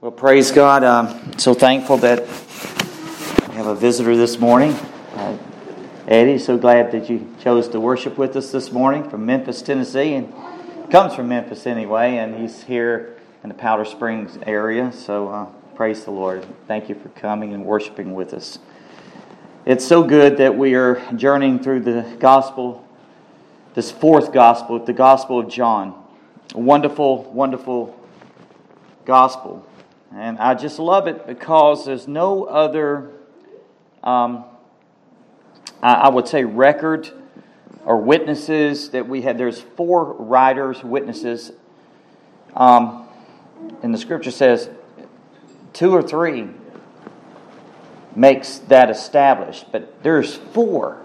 Well, praise God. I'm so thankful that we have a visitor this morning. Uh, Eddie, so glad that you chose to worship with us this morning from Memphis, Tennessee, and comes from Memphis anyway, and he's here in the Powder Springs area. So uh, praise the Lord. Thank you for coming and worshiping with us. It's so good that we are journeying through the gospel, this fourth gospel, the Gospel of John. A wonderful, wonderful gospel. And I just love it because there's no other, um, I would say, record or witnesses that we had. There's four writers, witnesses. Um, and the scripture says two or three makes that established. But there's four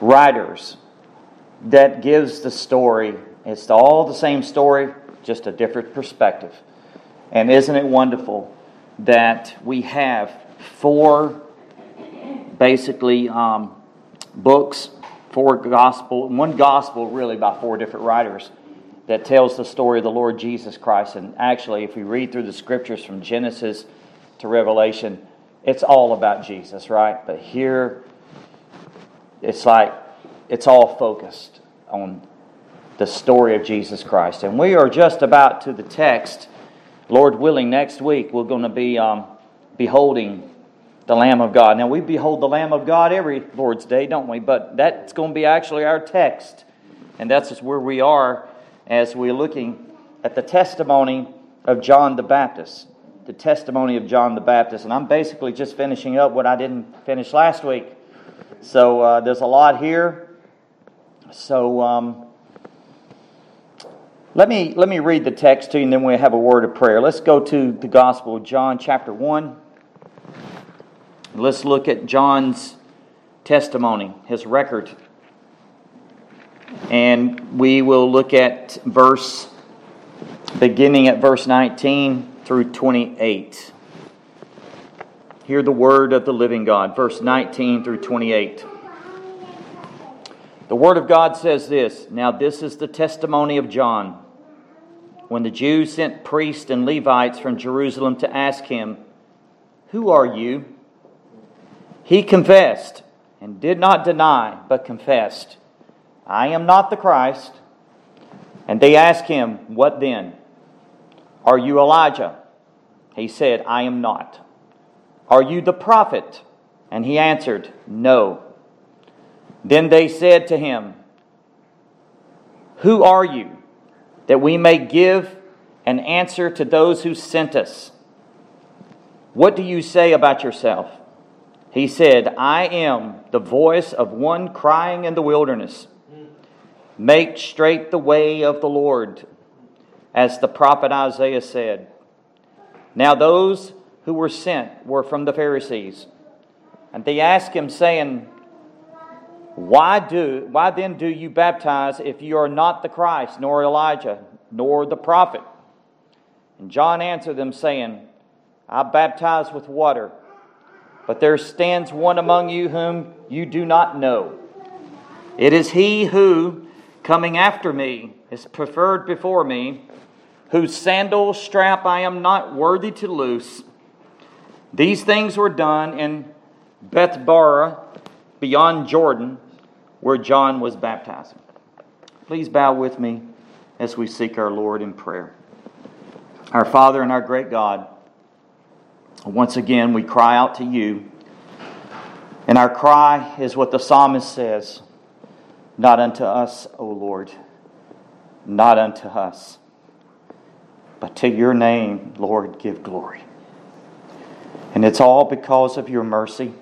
writers that gives the story. It's all the same story, just a different perspective. And isn't it wonderful that we have four basically um, books, four gospel, one gospel really by four different writers that tells the story of the Lord Jesus Christ. And actually, if we read through the scriptures from Genesis to Revelation, it's all about Jesus, right? But here, it's like it's all focused on the story of Jesus Christ. And we are just about to the text Lord willing, next week we're going to be um, beholding the Lamb of God. Now, we behold the Lamb of God every Lord's Day, don't we? But that's going to be actually our text. And that's where we are as we're looking at the testimony of John the Baptist. The testimony of John the Baptist. And I'm basically just finishing up what I didn't finish last week. So uh, there's a lot here. So um, let me, let me read the text to you and then we'll have a word of prayer. Let's go to the Gospel of John, chapter 1. Let's look at John's testimony, his record. And we will look at verse, beginning at verse 19 through 28. Hear the word of the living God, verse 19 through 28. The Word of God says this Now, this is the testimony of John. When the Jews sent priests and Levites from Jerusalem to ask him, Who are you? He confessed and did not deny, but confessed, I am not the Christ. And they asked him, What then? Are you Elijah? He said, I am not. Are you the prophet? And he answered, No. Then they said to him, Who are you? That we may give an answer to those who sent us. What do you say about yourself? He said, I am the voice of one crying in the wilderness. Make straight the way of the Lord, as the prophet Isaiah said. Now, those who were sent were from the Pharisees. And they asked him, saying, why, do, why then do you baptize if you are not the Christ, nor Elijah, nor the prophet? And John answered them, saying, I baptize with water, but there stands one among you whom you do not know. It is he who, coming after me, is preferred before me, whose sandal strap I am not worthy to loose. These things were done in Bethabara beyond Jordan, where John was baptizing. Please bow with me as we seek our Lord in prayer. Our Father and our great God, once again we cry out to you. And our cry is what the psalmist says Not unto us, O Lord, not unto us, but to your name, Lord, give glory. And it's all because of your mercy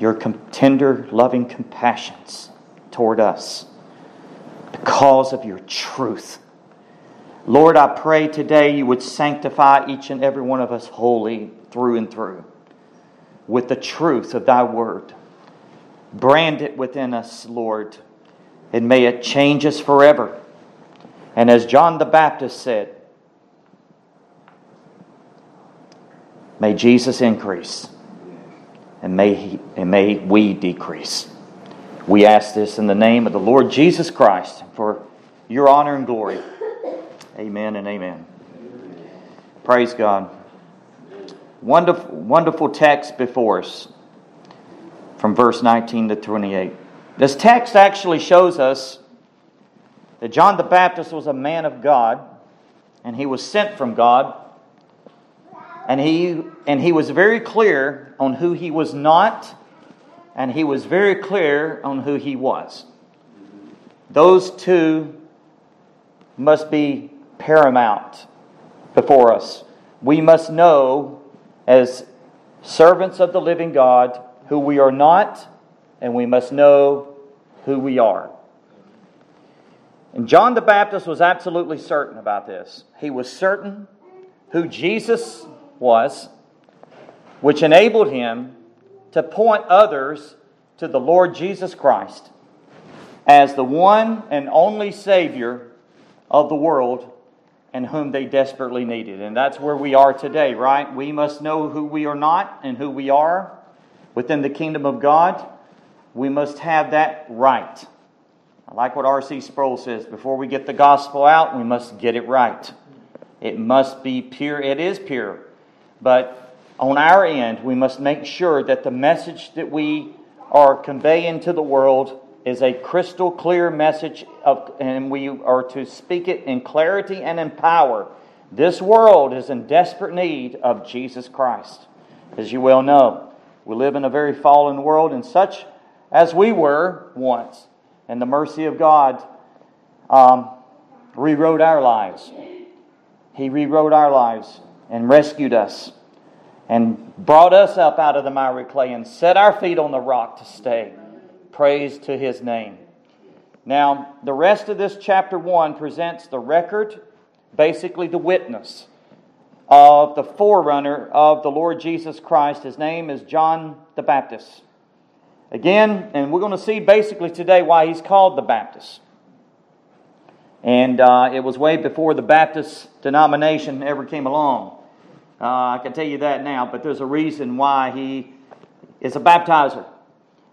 your tender, loving compassions toward us because of your truth. Lord, I pray today you would sanctify each and every one of us wholly through and through with the truth of thy word. Brand it within us, Lord, and may it change us forever. And as John the Baptist said, may Jesus increase and may, he, and may we decrease. We ask this in the name of the Lord Jesus Christ for your honor and glory. Amen and amen. Praise God. Wonderful, wonderful text before us from verse 19 to 28. This text actually shows us that John the Baptist was a man of God and he was sent from God. And he, and he was very clear on who he was not, and he was very clear on who he was. Those two must be paramount before us. We must know, as servants of the living God, who we are not, and we must know who we are. And John the Baptist was absolutely certain about this. He was certain who Jesus was, which enabled him to point others to the Lord Jesus Christ as the one and only Savior of the world and whom they desperately needed. And that's where we are today, right? We must know who we are not and who we are within the kingdom of God. We must have that right. I like what R.C. Sproul says before we get the gospel out, we must get it right. It must be pure. It is pure. But on our end, we must make sure that the message that we are conveying to the world is a crystal clear message of, and we are to speak it in clarity and in power. This world is in desperate need of Jesus Christ. As you well know, we live in a very fallen world, and such as we were once and the mercy of God um, rewrote our lives. He rewrote our lives and rescued us and brought us up out of the miry clay and set our feet on the rock to stay. Praise to his name. Now, the rest of this chapter 1 presents the record, basically the witness of the forerunner of the Lord Jesus Christ. His name is John the Baptist. Again, and we're going to see basically today why he's called the Baptist. And uh, it was way before the Baptist denomination ever came along. Uh, I can tell you that now, but there's a reason why he is a baptizer.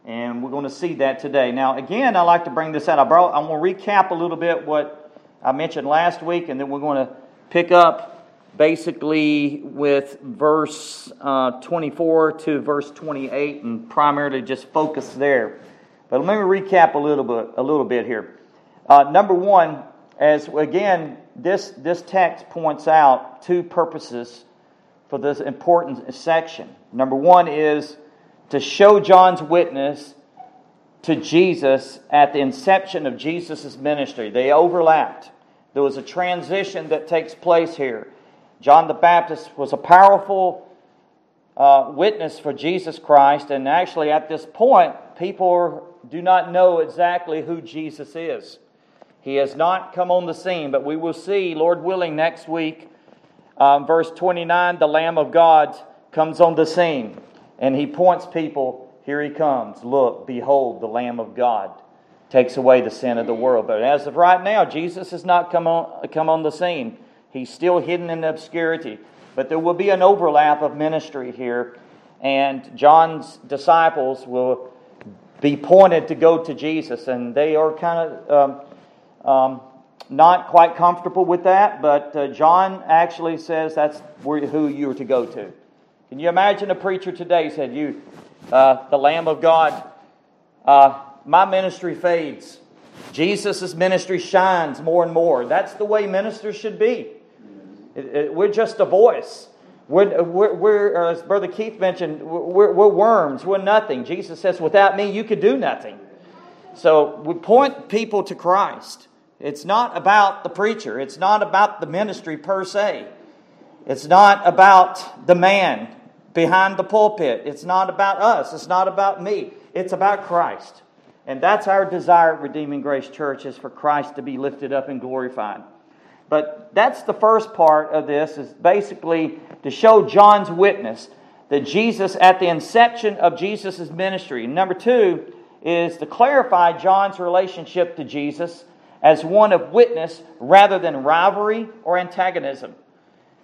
And we're going to see that today. Now, again, I like to bring this out. I brought, I'm going to recap a little bit what I mentioned last week, and then we're going to pick up basically with verse uh, 24 to verse 28 and primarily just focus there. But let me recap a little bit, a little bit here. Uh, number one, as again, this, this text points out two purposes for this important section. Number one is to show John's witness to Jesus at the inception of Jesus' ministry. They overlapped. There was a transition that takes place here. John the Baptist was a powerful uh, witness for Jesus Christ, and actually, at this point, people do not know exactly who Jesus is. He has not come on the scene, but we will see, Lord willing, next week, um, verse 29, the Lamb of God comes on the scene, and he points people, Here he comes. Look, behold, the Lamb of God takes away the sin of the world. But as of right now, Jesus has not come on, come on the scene. He's still hidden in obscurity. But there will be an overlap of ministry here, and John's disciples will be pointed to go to Jesus, and they are kind of um, um, not quite comfortable with that, but uh, John actually says that's where, who you're to go to. Can you imagine a preacher today said, "You, uh, the Lamb of God, uh, my ministry fades. Jesus' ministry shines more and more. That's the way ministers should be. We're just a voice. We're, we're, we're as Brother Keith mentioned, we're, we're worms. We're nothing. Jesus says, without me, you could do nothing. So we point people to Christ. It's not about the preacher, it's not about the ministry per se. It's not about the man behind the pulpit. It's not about us. It's not about me. It's about Christ. And that's our desire at Redeeming Grace Church is for Christ to be lifted up and glorified. But that's the first part of this is basically to show John's witness that Jesus, at the inception of Jesus' ministry. Number two is to clarify John's relationship to Jesus as one of witness rather than rivalry or antagonism.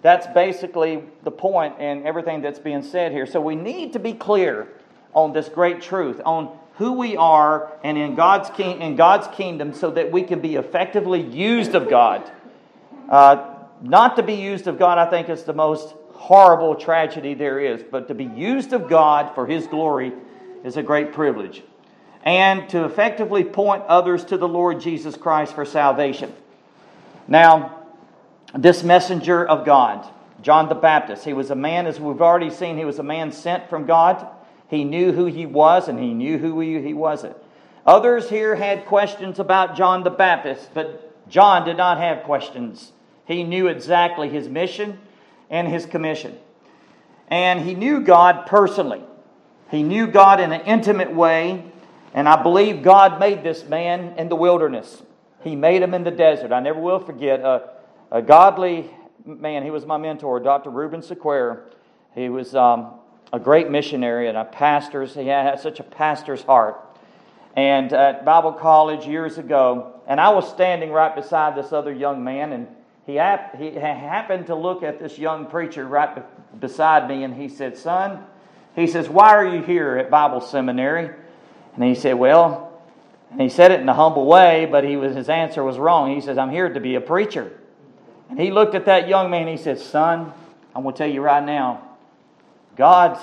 That's basically the point in everything that's being said here. So we need to be clear on this great truth, on who we are and in God's, king, in God's kingdom so that we can be effectively used of God uh, not to be used of God, I think, is the most horrible tragedy there is. But to be used of God for His glory is a great privilege. And to effectively point others to the Lord Jesus Christ for salvation. Now, this messenger of God, John the Baptist, he was a man, as we've already seen, he was a man sent from God. He knew who he was and he knew who he, wasn't. Others here had questions about John the Baptist, but John did not have questions. He knew exactly his mission and his commission. And he knew God personally. He knew God in an intimate way, and I believe God made this man in the wilderness. He made him in the desert. I never will forget a, a godly man. He was my mentor, Dr. Reuben Sequer. He was um, a great missionary and a pastor. He had such a pastor's heart. And at Bible college years ago, and I was standing right beside this other young man, and he, he happened to look at this young preacher right be- beside me, and he said, Son, he says, Why are you here at Bible seminary? And he said, Well, and he said it in a humble way, but he was, his answer was wrong. He says, I'm here to be a preacher. And he looked at that young man, he said, Son, I'm going to tell you right now, God's,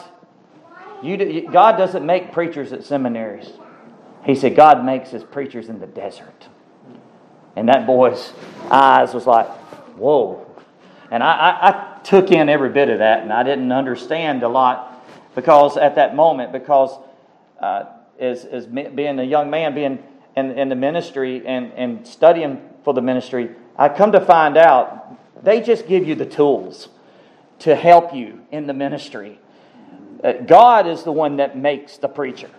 you, God doesn't make preachers at seminaries. He said, God makes his preachers in the desert. And that boy's eyes was like, whoa. And I, I, I, took in every bit of that, and I didn't understand a lot because at that moment, because uh, as, as being a young man, being in, in the ministry and, and studying for the ministry, I come to find out they just give you the tools to help you in the ministry. Uh, God is the one that makes the preacher.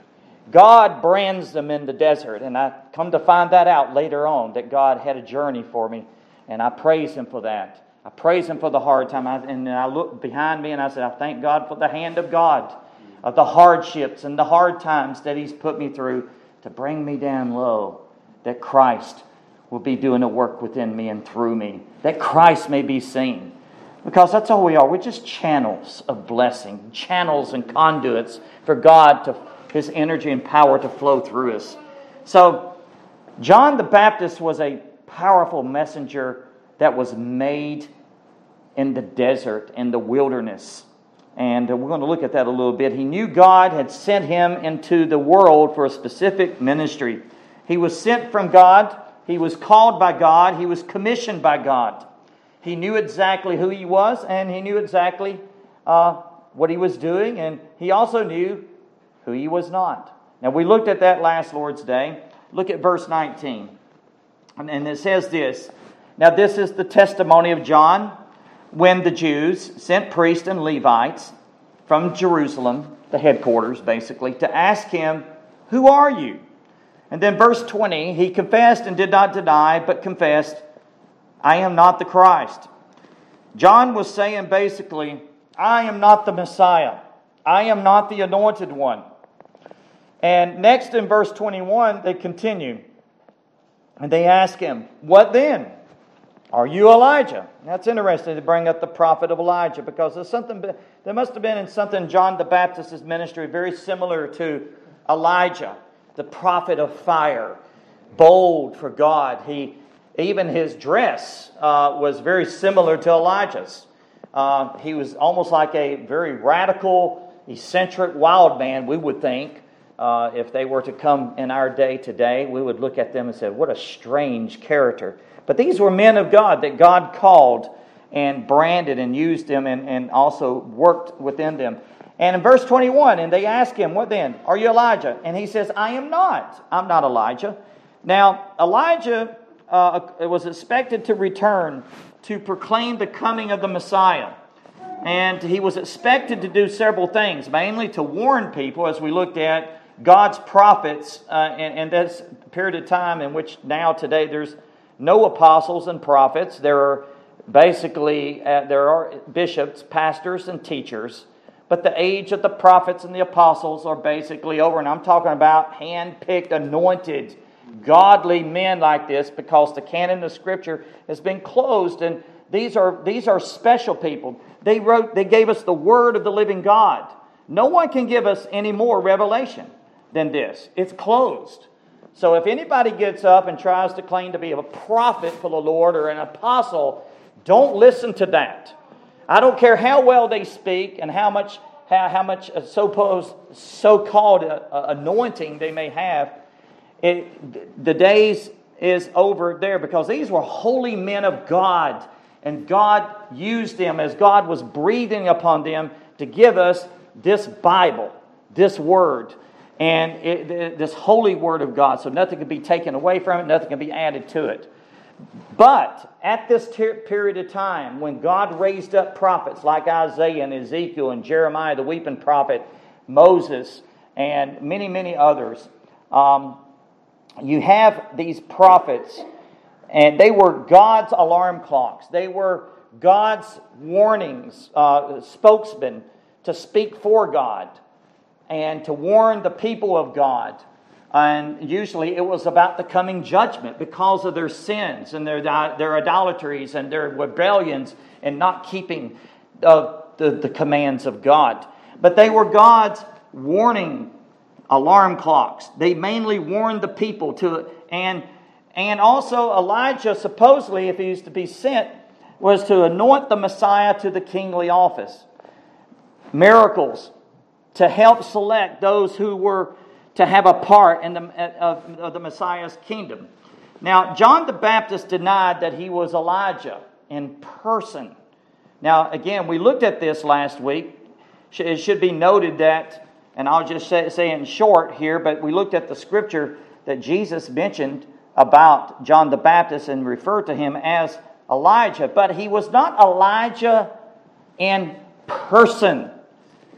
God brands them in the desert, and I come to find that out later on that God had a journey for me and I praise Him for that. I praise Him for the hard time. I, and I look behind me and I said, I thank God for the hand of God, of the hardships and the hard times that He's put me through to bring me down low, that Christ will be doing a work within me and through me, that Christ may be seen. Because that's all we are. We're just channels of blessing, channels and conduits for God to His energy and power to flow through us. So, John the Baptist was a powerful messenger that was made in the desert, in the wilderness. And we're going to look at that a little bit. He knew God had sent him into the world for a specific ministry. He was sent from God, he was called by God, he was commissioned by God. He knew exactly who he was, and he knew exactly uh, what he was doing, and he also knew who he was not. Now, we looked at that last Lord's Day. Look at verse 19. And it says this Now, this is the testimony of John when the Jews sent priests and Levites from Jerusalem, the headquarters basically, to ask him, Who are you? And then verse 20, he confessed and did not deny, but confessed, I am not the Christ. John was saying basically, I am not the Messiah. I am not the anointed one. And next in verse 21, they continue. And they ask him, What then? Are you Elijah? That's interesting to bring up the prophet of Elijah because there's something there must have been in something John the Baptist's ministry very similar to Elijah, the prophet of fire, bold for God. He even his dress uh, was very similar to Elijah's. Uh, he was almost like a very radical, eccentric wild man, we would think. Uh, if they were to come in our day today, we would look at them and say, What a strange character. But these were men of God that God called and branded and used them and, and also worked within them. And in verse 21, and they ask him, What then? Are you Elijah? And he says, I am not. I'm not Elijah. Now, Elijah uh, was expected to return to proclaim the coming of the Messiah. And he was expected to do several things, mainly to warn people, as we looked at God's prophets, uh, and, a period of time in which now today there's no apostles and prophets. There are basically uh, there are bishops, pastors, and teachers. But the age of the prophets and the apostles are basically over, and I'm talking about hand-picked, anointed, godly men like this, because the canon of Scripture has been closed, and these are these are special people. They wrote, they gave us the word of the living God. No one can give us any more revelation than this. It's closed. So if anybody gets up and tries to claim to be a prophet for the Lord or an apostle, Don't listen to that. I don't care how well they speak and how much, how, how much so-called uh, anointing they may have. It, the days is over there because these were holy men of God. And God used them as God was breathing upon them to give us this Bible, this word, and it, this holy word of God. So nothing can be taken away from it, nothing can be added to it. But at this ter- period of time, when God raised up prophets like Isaiah and Ezekiel and Jeremiah, the weeping prophet, Moses, and many, many others, um, you have these prophets, and they were God's alarm clocks. They were God's warnings, uh, spokesmen to speak for God and to warn the people of God. And usually it was about the coming judgment because of their sins and their, their idolatries and their rebellions and not keeping of the, the commands of God. But they were God's warning alarm clocks. They mainly warned the people to, and, and also Elijah, supposedly, if he was to be sent, was to anoint the Messiah to the kingly office. Miracles to help select those who were to have a part in the, of, of the Messiah's kingdom. Now, John the Baptist denied that he was Elijah in person. Now, again, we looked at this last week. It should be noted that, and I'll just say, say in short here, but we looked at the scripture that Jesus mentioned about John the Baptist and referred to him as Elijah. But he was not Elijah in person.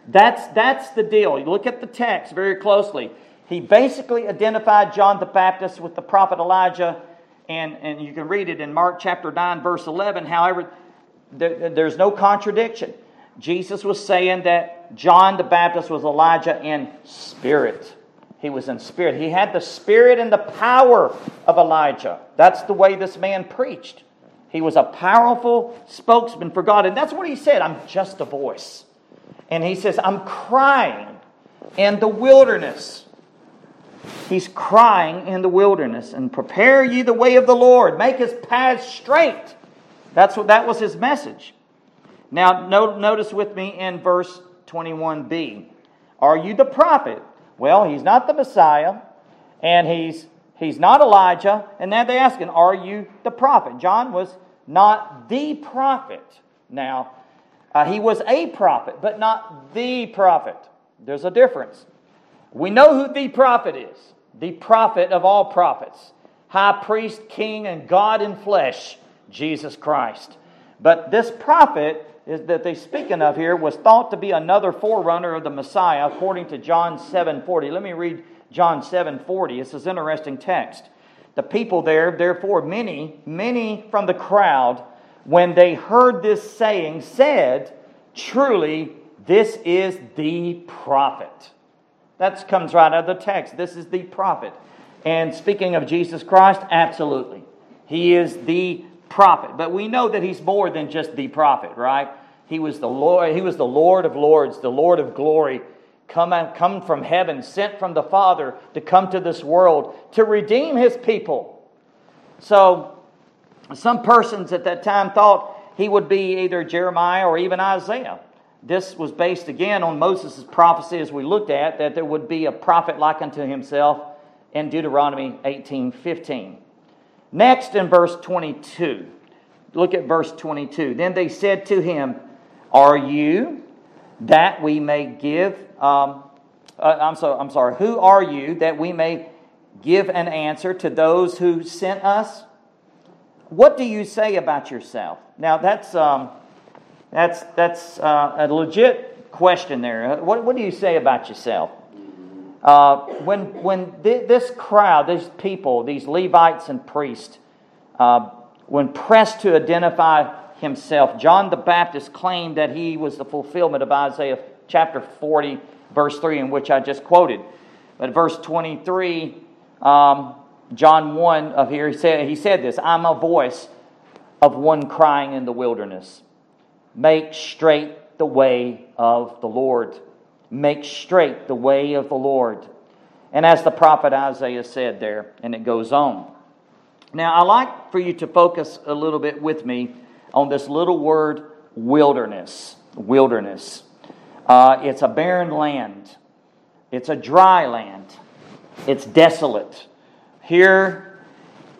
That's, that's the deal. You look at the text very closely. He basically identified John the Baptist with the prophet Elijah, and, and you can read it in Mark chapter 9, verse 11. However, there, there's no contradiction. Jesus was saying that John the Baptist was Elijah in spirit. He was in spirit. He had the spirit and the power of Elijah. That's the way this man preached. He was a powerful spokesman for God. And that's what he said I'm just a voice. And he says, I'm crying in the wilderness. He's crying in the wilderness and prepare ye the way of the Lord, make his paths straight. That's what that was his message. Now, notice with me in verse 21b. Are you the prophet? Well, he's not the Messiah, and he's he's not Elijah. And now they're asking, Are you the prophet? John was not the prophet. Now, uh, he was a prophet, but not the prophet. There's a difference. We know who the prophet is the prophet of all prophets, high priest, king, and God in flesh, Jesus Christ. But this prophet is that they're speaking of here was thought to be another forerunner of the Messiah, according to John 7:40. Let me read John 7:40. This is an interesting text. The people there, therefore, many, many from the crowd, when they heard this saying, said, Truly, this is the prophet. That comes right out of the text. This is the prophet. And speaking of Jesus Christ, absolutely. He is the prophet. But we know that he's more than just the prophet, right? He was the Lord, he was the Lord of Lords, the Lord of glory, come, come from heaven, sent from the Father to come to this world to redeem his people. So some persons at that time thought he would be either Jeremiah or even Isaiah. This was based again on Moses' prophecy, as we looked at, that there would be a prophet like unto himself in Deuteronomy 18 15. Next, in verse 22, look at verse 22. Then they said to him, Are you that we may give? Um, uh, I'm, so, I'm sorry, who are you that we may give an answer to those who sent us? What do you say about yourself? Now, that's. Um, that's, that's uh, a legit question there. What, what do you say about yourself? Uh, when when th- this crowd, these people, these Levites and priests, uh, when pressed to identify himself, John the Baptist claimed that he was the fulfillment of Isaiah chapter 40, verse 3, in which I just quoted. But verse 23, um, John 1 of here, he said, he said this I'm a voice of one crying in the wilderness. Make straight the way of the Lord. Make straight the way of the Lord. And as the prophet Isaiah said there, and it goes on. Now, I like for you to focus a little bit with me on this little word wilderness. Wilderness. Uh, it's a barren land, it's a dry land, it's desolate. Here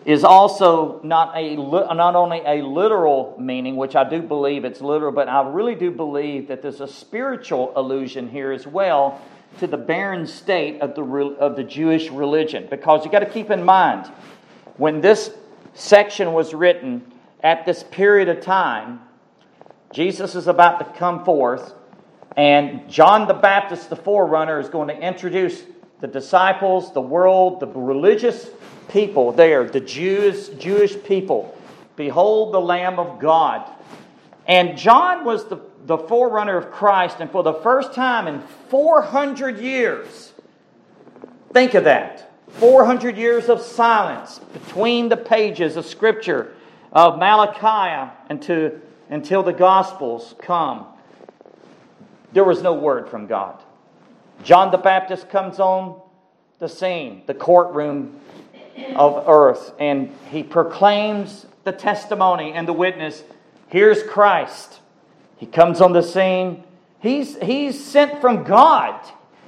is also not, a, not only a literal meaning, which I do believe it's literal, but I really do believe that there's a spiritual allusion here as well to the barren state of the, of the Jewish religion. Because you got to keep in mind, when this section was written at this period of time, Jesus is about to come forth, and John the Baptist, the forerunner, is going to introduce the disciples, the world, the religious people there, the Jews, Jewish people. Behold the Lamb of God. And John was the the forerunner of Christ, and for the first time in 400 years, think of that 400 years of silence between the pages of Scripture of Malachi until, until the Gospels come. There was no word from God. John the Baptist comes on the scene, the courtroom of earth, and he proclaims the testimony and the witness here's Christ. He comes on the scene. He's, he's sent from God.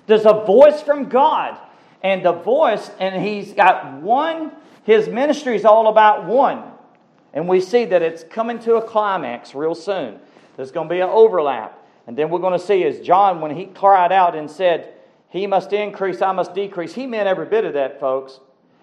There's a voice from God. And the voice, and he's got one, his ministry is all about one. And we see that it's coming to a climax real soon. There's going to be an overlap. And then we're going to see as John, when he cried out and said, He must increase, I must decrease, he meant every bit of that, folks.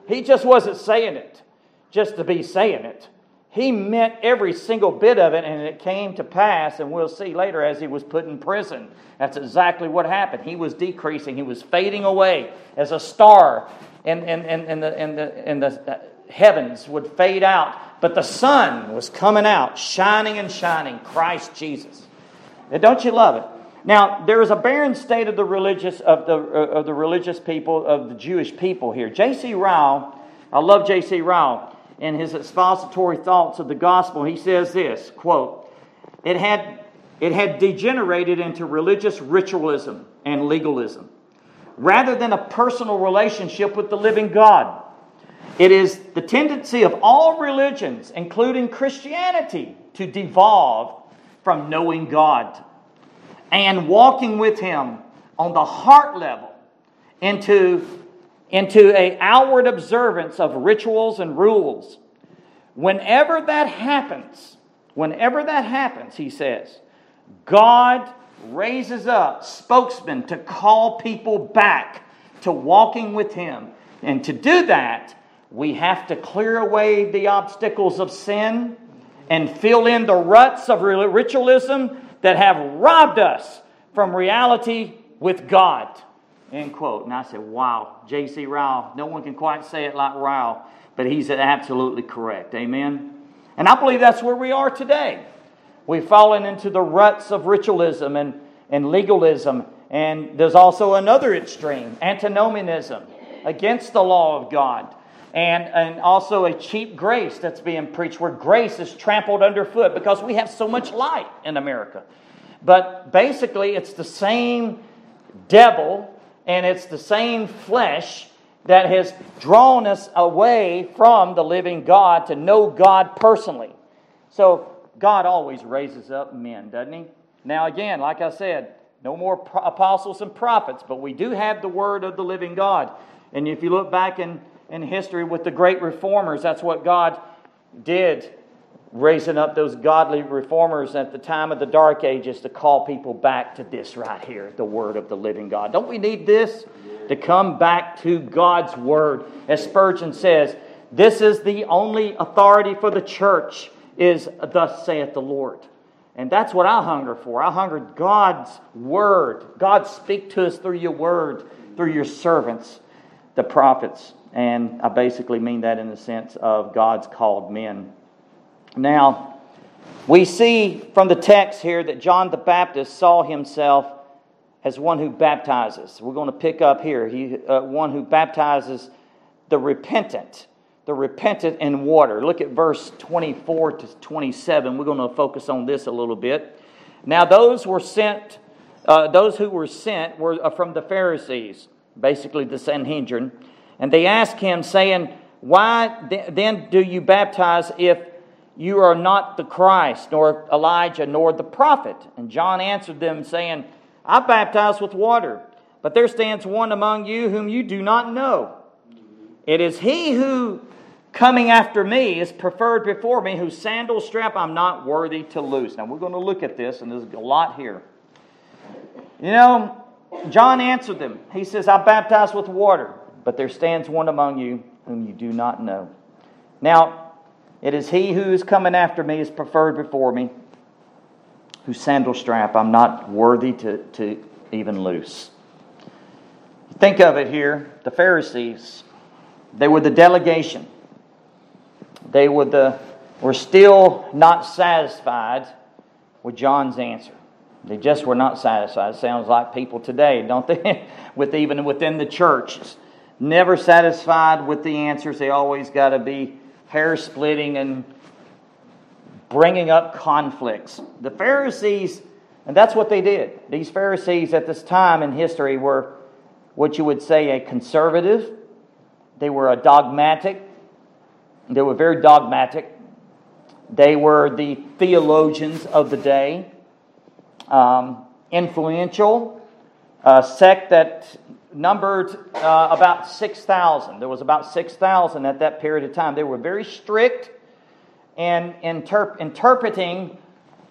He just wasn't saying it just to be saying it. He meant every single bit of it, and it came to pass, and we'll see later as he was put in prison. That's exactly what happened. He was decreasing, he was fading away as a star, and, and, and, the, and, the, and the uh, heavens would fade out. But the sun was coming out, shining and shining, Christ Jesus. And don't you love it? Now, there is a barren state of the religious of the, uh, of the religious people, of the Jewish people here. J.C. Ryle, I love J.C. Ryle in his expository thoughts of the gospel, he says this quote, it had, it had degenerated into religious ritualism and legalism rather than a personal relationship with the living God. It is the tendency of all religions, including Christianity, to devolve from knowing God and walking with Him on the heart level into into a outward observance of rituals and rules. Whenever that happens, whenever that happens, he says, God raises up spokesmen to call people back to walking with him. And to do that, we have to clear away the obstacles of sin and fill in the ruts of ritualism that have robbed us from reality with God. End quote. And I said, wow, J.C. Ryle, no one can quite say it like Ryle, but he's absolutely correct. Amen? And I believe that's where we are today. We've fallen into the ruts of ritualism and, and legalism. And there's also another extreme, antinomianism, against the law of God. And, and also a cheap grace that's being preached, where grace is trampled underfoot because we have so much light in America. But basically, it's the same devil and it's the same flesh that has drawn us away from the living God to know God personally. So God always raises up men, doesn't He? Now, again, like I said, no more apostles and prophets, but we do have the word of the living God. And if you look back in, in history with the great reformers, that's what God did raising up those godly reformers at the time of the dark ages to call people back to this right here, the word of the living God. Don't we need this? To come back to God's word. As Spurgeon says, this is the only authority for the church, is thus saith the Lord. And that's what I hunger for. I hunger God's word. God speak to us through your word, through your servants, the prophets. And I basically mean that in the sense of God's called men. Now, we see from the text here that John the Baptist saw himself as one who baptizes. We're going to pick up here. He, uh, one who baptizes the repentant, the repentant in water. Look at verse 24 to 27. We're going to focus on this a little bit. Now, those were sent, uh, those who were sent were uh, from the Pharisees, basically the Sanhedrin, and they asked him, saying, Why then do you baptize if You are not the Christ, nor Elijah, nor the prophet. And John answered them, saying, I baptize with water, but there stands one among you whom you do not know. It is he who, coming after me, is preferred before me, whose sandal strap I'm not worthy to loose. Now, we're going to look at this, and there's a lot here. You know, John answered them. He says, I baptize with water, but there stands one among you whom you do not know. Now, it is he who is coming after me is preferred before me, whose sandal strap I'm not worthy to, to even loose. Think of it here the Pharisees, they were the delegation. They were, the, were still not satisfied with John's answer. They just were not satisfied. It sounds like people today, don't they? with even within the churches. Never satisfied with the answers. They always got to be hair splitting and bringing up conflicts. The Pharisees, and that's what they did. These Pharisees at this time in history were what you would say a conservative. They were a dogmatic. They were very dogmatic. They were the theologians of the day um, influential uh, sect that numbered uh, about 6,000. There was about 6,000 at that period of time. They were very strict in interp- interpreting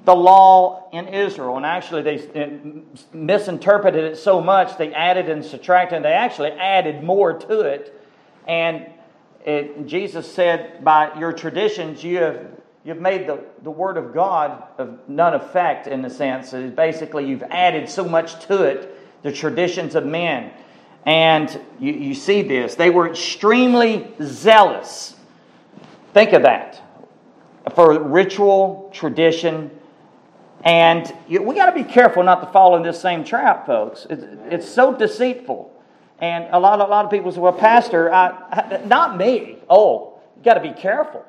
the law in Israel. And actually, they misinterpreted it so much, they added and subtracted, and they actually added more to it. And it, Jesus said, By your traditions, you have you've made the, the Word of God of none effect in the sense. that basically, you've added so much to it, the traditions of men. And you, you see this. They were extremely zealous. Think of that. For ritual, tradition, and we got to be careful not to fall in this same trap, folks. It's, it's so deceitful. And a lot, a lot of people say, well, Pastor, I, not me. Oh, you got to be careful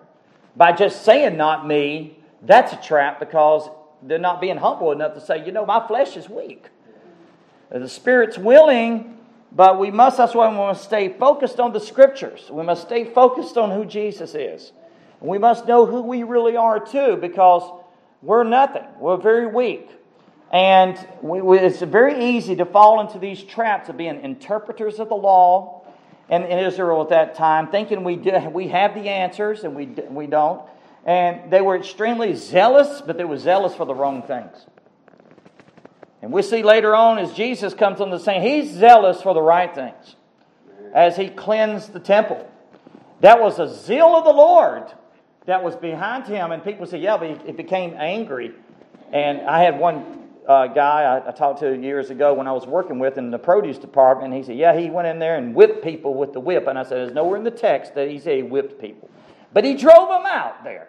by just saying not me, that's a trap because they're not being humble enough to say, you know, my flesh is weak. The spirit's willing, but we must, that's why we must stay focused on the scriptures. We must stay focused on who Jesus is. And we must know who we really are too, because we're nothing. We're very weak. And we, we, it's very easy to fall into these traps of being interpreters of the law and in Israel at that time, thinking we, do, we have the answers and we, we don't. And they were extremely zealous, but they were zealous for the wrong things. And we see later on as Jesus comes on the scene, he's zealous for the right things as he cleansed the temple. That was a zeal of the Lord that was behind him. And people say, yeah, but it became angry. And I had one uh, guy I, I, talked to years ago when I was working with in the produce department. He said, Yeah, he went in there and whipped people with the whip. And I said, There's nowhere in the text that he said he whipped people. But he drove them out there.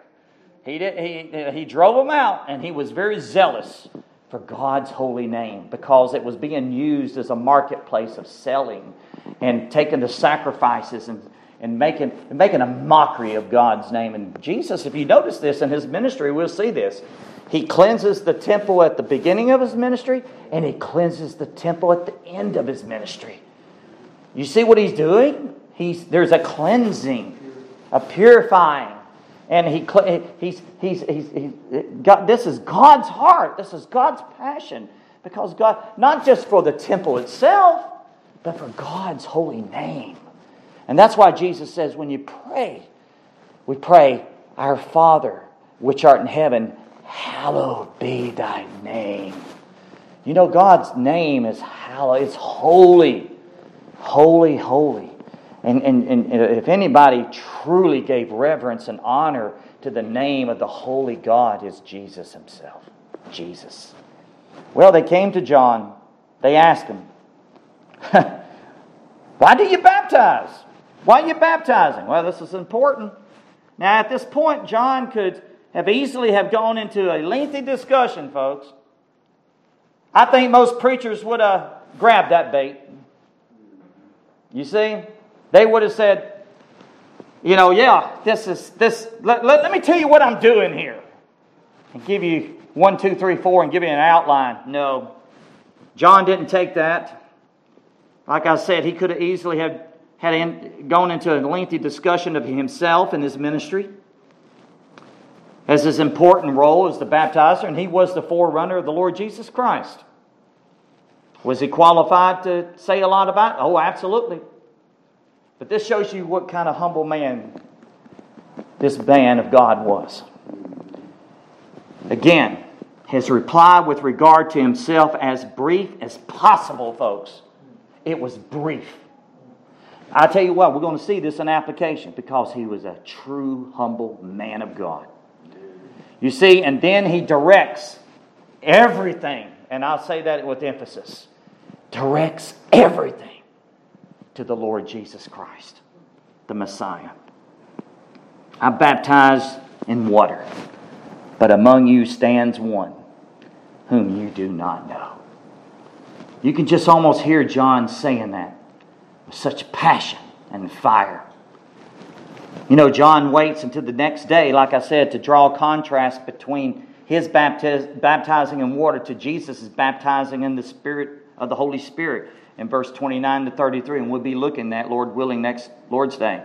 He, did, he, he drove them out, and he was very zealous for God's holy name because it was being used as a marketplace of selling and taking the sacrifices and, and making, making a mockery of God's name. And Jesus, if you notice this in his ministry, we'll see this. He cleanses the temple at the beginning of his ministry, and he cleanses the temple at the end of his ministry. You see what he's doing? He's, there's a cleansing, a purifying. And he, he's, he's, he's, he's God, this is God's heart. This is God's passion. Because God, not just for the temple itself, but for God's holy name. And that's why Jesus says, when you pray, we pray, Our Father, which art in heaven, hallowed be thy name. You know, God's name is hallowed, it's holy, holy, holy. And, and, and if anybody truly gave reverence and honor to the name of the holy God, is Jesus himself. Jesus. Well, they came to John. They asked him, Why do you baptize? Why are you baptizing? Well, this is important. Now, at this point, John could have easily have gone into a lengthy discussion, folks. I think most preachers would have grabbed that bait. You see? They would have said, you know, yeah, this is this let, let, let me tell you what I'm doing here. And give you one, two, three, four, and give you an outline. No. John didn't take that. Like I said, he could have easily have had in, gone into a lengthy discussion of himself and his ministry. as his important role as the baptizer, and he was the forerunner of the Lord Jesus Christ. Was he qualified to say a lot about it? Oh, absolutely. But this shows you what kind of humble man this man of God was. Again, his reply with regard to himself as brief as possible, folks. It was brief. I tell you what, we're going to see this in application because he was a true, humble man of God. You see, and then he directs everything, and I'll say that with emphasis directs everything to the Lord Jesus Christ, the Messiah. I baptize in water, but among you stands one whom you do not know. You can just almost hear John saying that with such passion and fire. You know, John waits until the next day, like I said, to draw a contrast between his baptiz- baptizing in water to Jesus' baptizing in the Spirit of the Holy Spirit in verse 29 to 33. And we'll be looking at, Lord willing, next Lord's Day.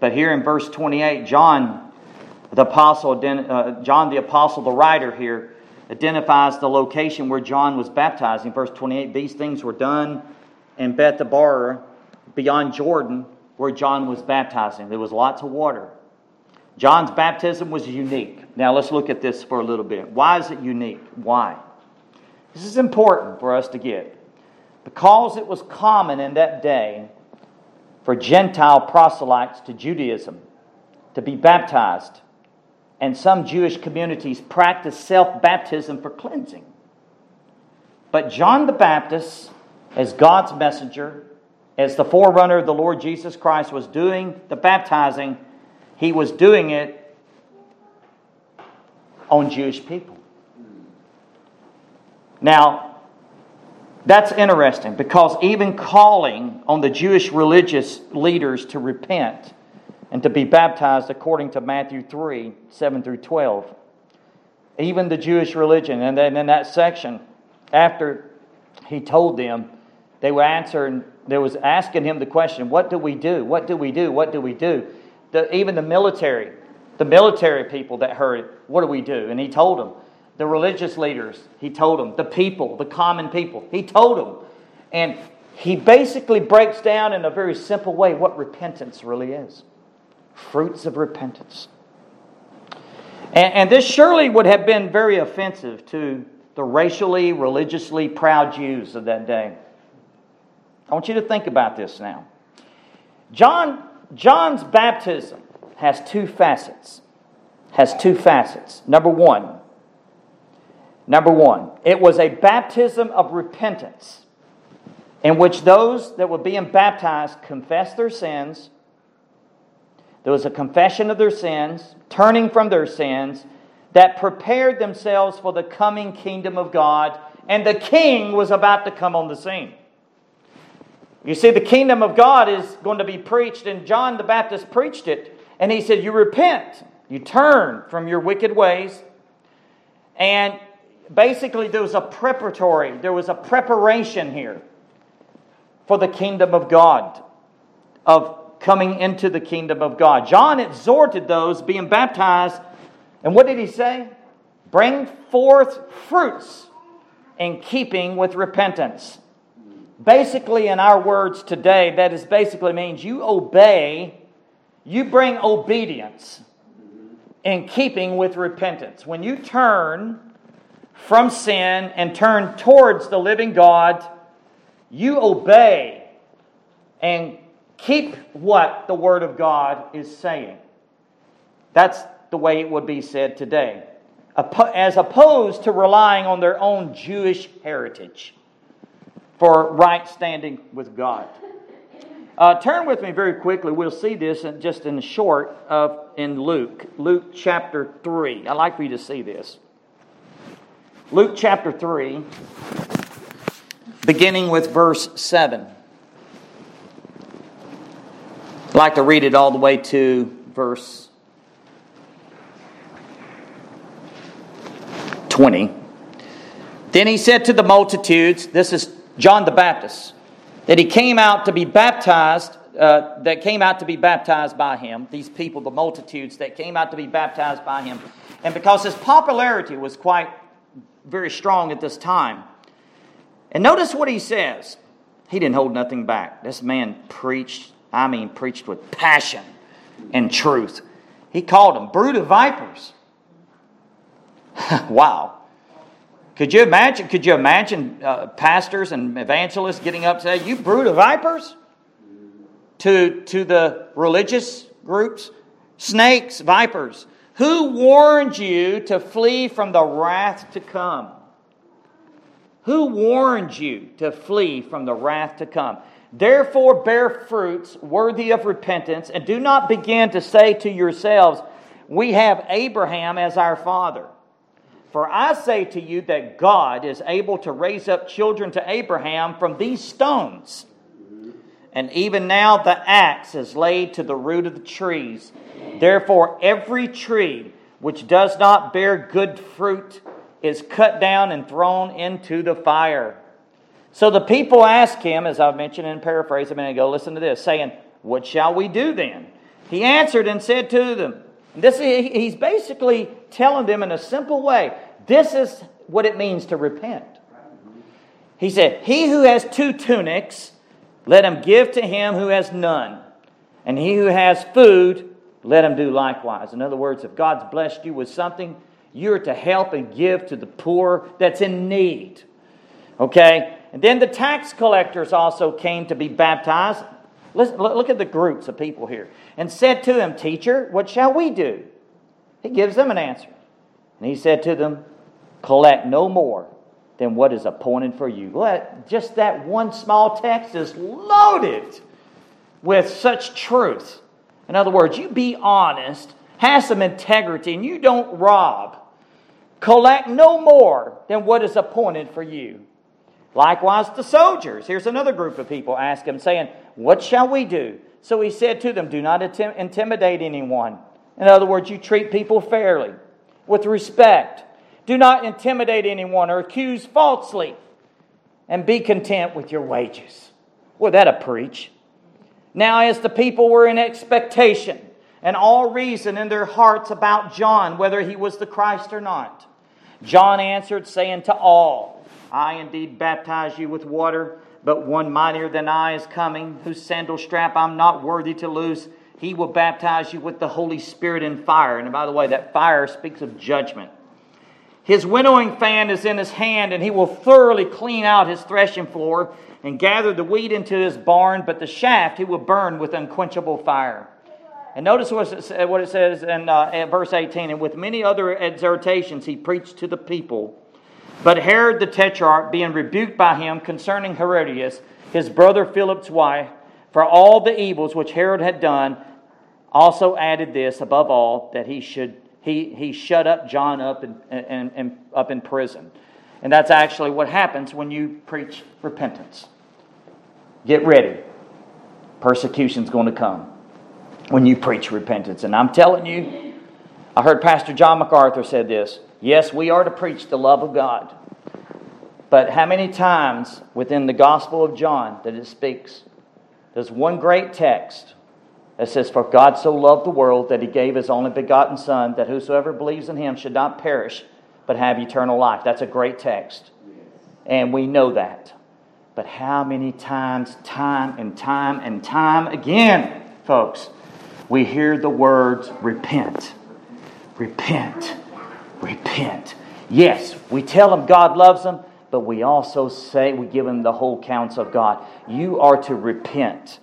But here in verse 28, John, the apostle, uh, John the apostle, the writer here, identifies the location where John was baptizing. Verse 28 These things were done in Bethabara, beyond Jordan, where John was baptizing. There was lots of water. John's baptism was unique. Now let's look at this for a little bit. Why is it unique? Why? This is important for us to get. Because it was common in that day for Gentile proselytes to Judaism to be baptized, and some Jewish communities practice self baptism for cleansing. But John the Baptist, as God's messenger, as the forerunner of the Lord Jesus Christ, was doing the baptizing, he was doing it on Jewish people. Now, that's interesting because even calling on the Jewish religious leaders to repent and to be baptized according to Matthew 3 7 through 12, even the Jewish religion, and then in that section, after he told them, they were answering, they was asking him the question, What do we do? What do we do? What do we do? The, even the military, the military people that heard it, what do we do? And he told them, the religious leaders, he told them, the people, the common people, he told them. And he basically breaks down in a very simple way what repentance really is fruits of repentance. And, and this surely would have been very offensive to the racially, religiously proud Jews of that day. I want you to think about this now. John, John's baptism has two facets. Has two facets. Number one, Number one, it was a baptism of repentance in which those that were being baptized confessed their sins. There was a confession of their sins, turning from their sins, that prepared themselves for the coming kingdom of God, and the king was about to come on the scene. You see, the kingdom of God is going to be preached, and John the Baptist preached it, and he said, You repent, you turn from your wicked ways, and basically there was a preparatory, there was a preparation here for the kingdom of God, of coming into the kingdom of God. John exhorted those being baptized, and what did he say? Bring forth fruits in keeping with repentance. Basically, in our words today, that is basically means you obey, you bring obedience in keeping with repentance. When you turn from sin and turn towards the living God, you obey and keep what the Word of God is saying. That's the way it would be said today, as opposed to relying on their own Jewish heritage for right standing with God. Uh, turn with me very quickly. We'll see this in, just in short of in Luke, Luke chapter 3. I'd like for you to see this. Luke chapter 3, beginning with verse 7. I'd like to read it all the way to verse 20. Then he said to the multitudes, This is John the Baptist, that he came out to be baptized, uh, that came out to be baptized by him, these people, the multitudes that came out to be baptized by him. And because his popularity was quite very strong at this time. And notice what he says. He didn't hold nothing back. This man preached, I mean, preached with passion and truth. He called them brood of vipers. wow. Could you imagine? Could you imagine uh, pastors and evangelists getting up and saying, "You brood of vipers," to to the religious groups, snakes, vipers. Who warned you to flee from the wrath to come? Who warned you to flee from the wrath to come? Therefore, bear fruits worthy of repentance, and do not begin to say to yourselves, We have Abraham as our father. For I say to you that God is able to raise up children to Abraham from these stones. And even now the axe is laid to the root of the trees. Therefore, every tree which does not bear good fruit is cut down and thrown into the fire. So the people ask him, as I mentioned in paraphrase a minute ago, listen to this, saying, What shall we do then? He answered and said to them, this, he's basically telling them in a simple way this is what it means to repent. He said, He who has two tunics, let him give to him who has none. And he who has food, let him do likewise. In other words, if God's blessed you with something, you're to help and give to the poor that's in need. Okay? And then the tax collectors also came to be baptized. Listen, look at the groups of people here. And said to him, Teacher, what shall we do? He gives them an answer. And he said to them, Collect no more than what is appointed for you. Let, just that one small text is loaded with such truth. In other words, you be honest, have some integrity, and you don't rob. Collect no more than what is appointed for you. Likewise, the soldiers. Here's another group of people ask him, saying, What shall we do? So he said to them, Do not intimidate anyone. In other words, you treat people fairly, with respect. Do not intimidate anyone or accuse falsely, and be content with your wages. Well, that a preach. Now, as the people were in expectation and all reason in their hearts about John, whether he was the Christ or not, John answered, saying to all, I indeed baptize you with water, but one mightier than I is coming, whose sandal strap I'm not worthy to loose. He will baptize you with the Holy Spirit and fire. And by the way, that fire speaks of judgment. His winnowing fan is in his hand, and he will thoroughly clean out his threshing floor and gather the wheat into his barn, but the shaft he will burn with unquenchable fire. And notice what it says in, uh, verse 18. And with many other exhortations, he preached to the people but Herod the Tetrarch, being rebuked by him concerning Herodias, his brother Philip's wife, for all the evils which Herod had done, also added this above all that he should he, he shut up John up in, in, in, up in prison. And that's actually what happens when you preach repentance. Get ready. Persecution's going to come when you preach repentance. And I'm telling you, I heard Pastor John MacArthur said this Yes, we are to preach the love of God. But how many times within the Gospel of John that it speaks? There's one great text that says, For God so loved the world that he gave his only begotten Son, that whosoever believes in him should not perish, but have eternal life. That's a great text. And we know that. But how many times, time and time and time again, folks, we hear the words repent, repent, repent. Yes, we tell them God loves them, but we also say, we give them the whole counsel of God. You are to repent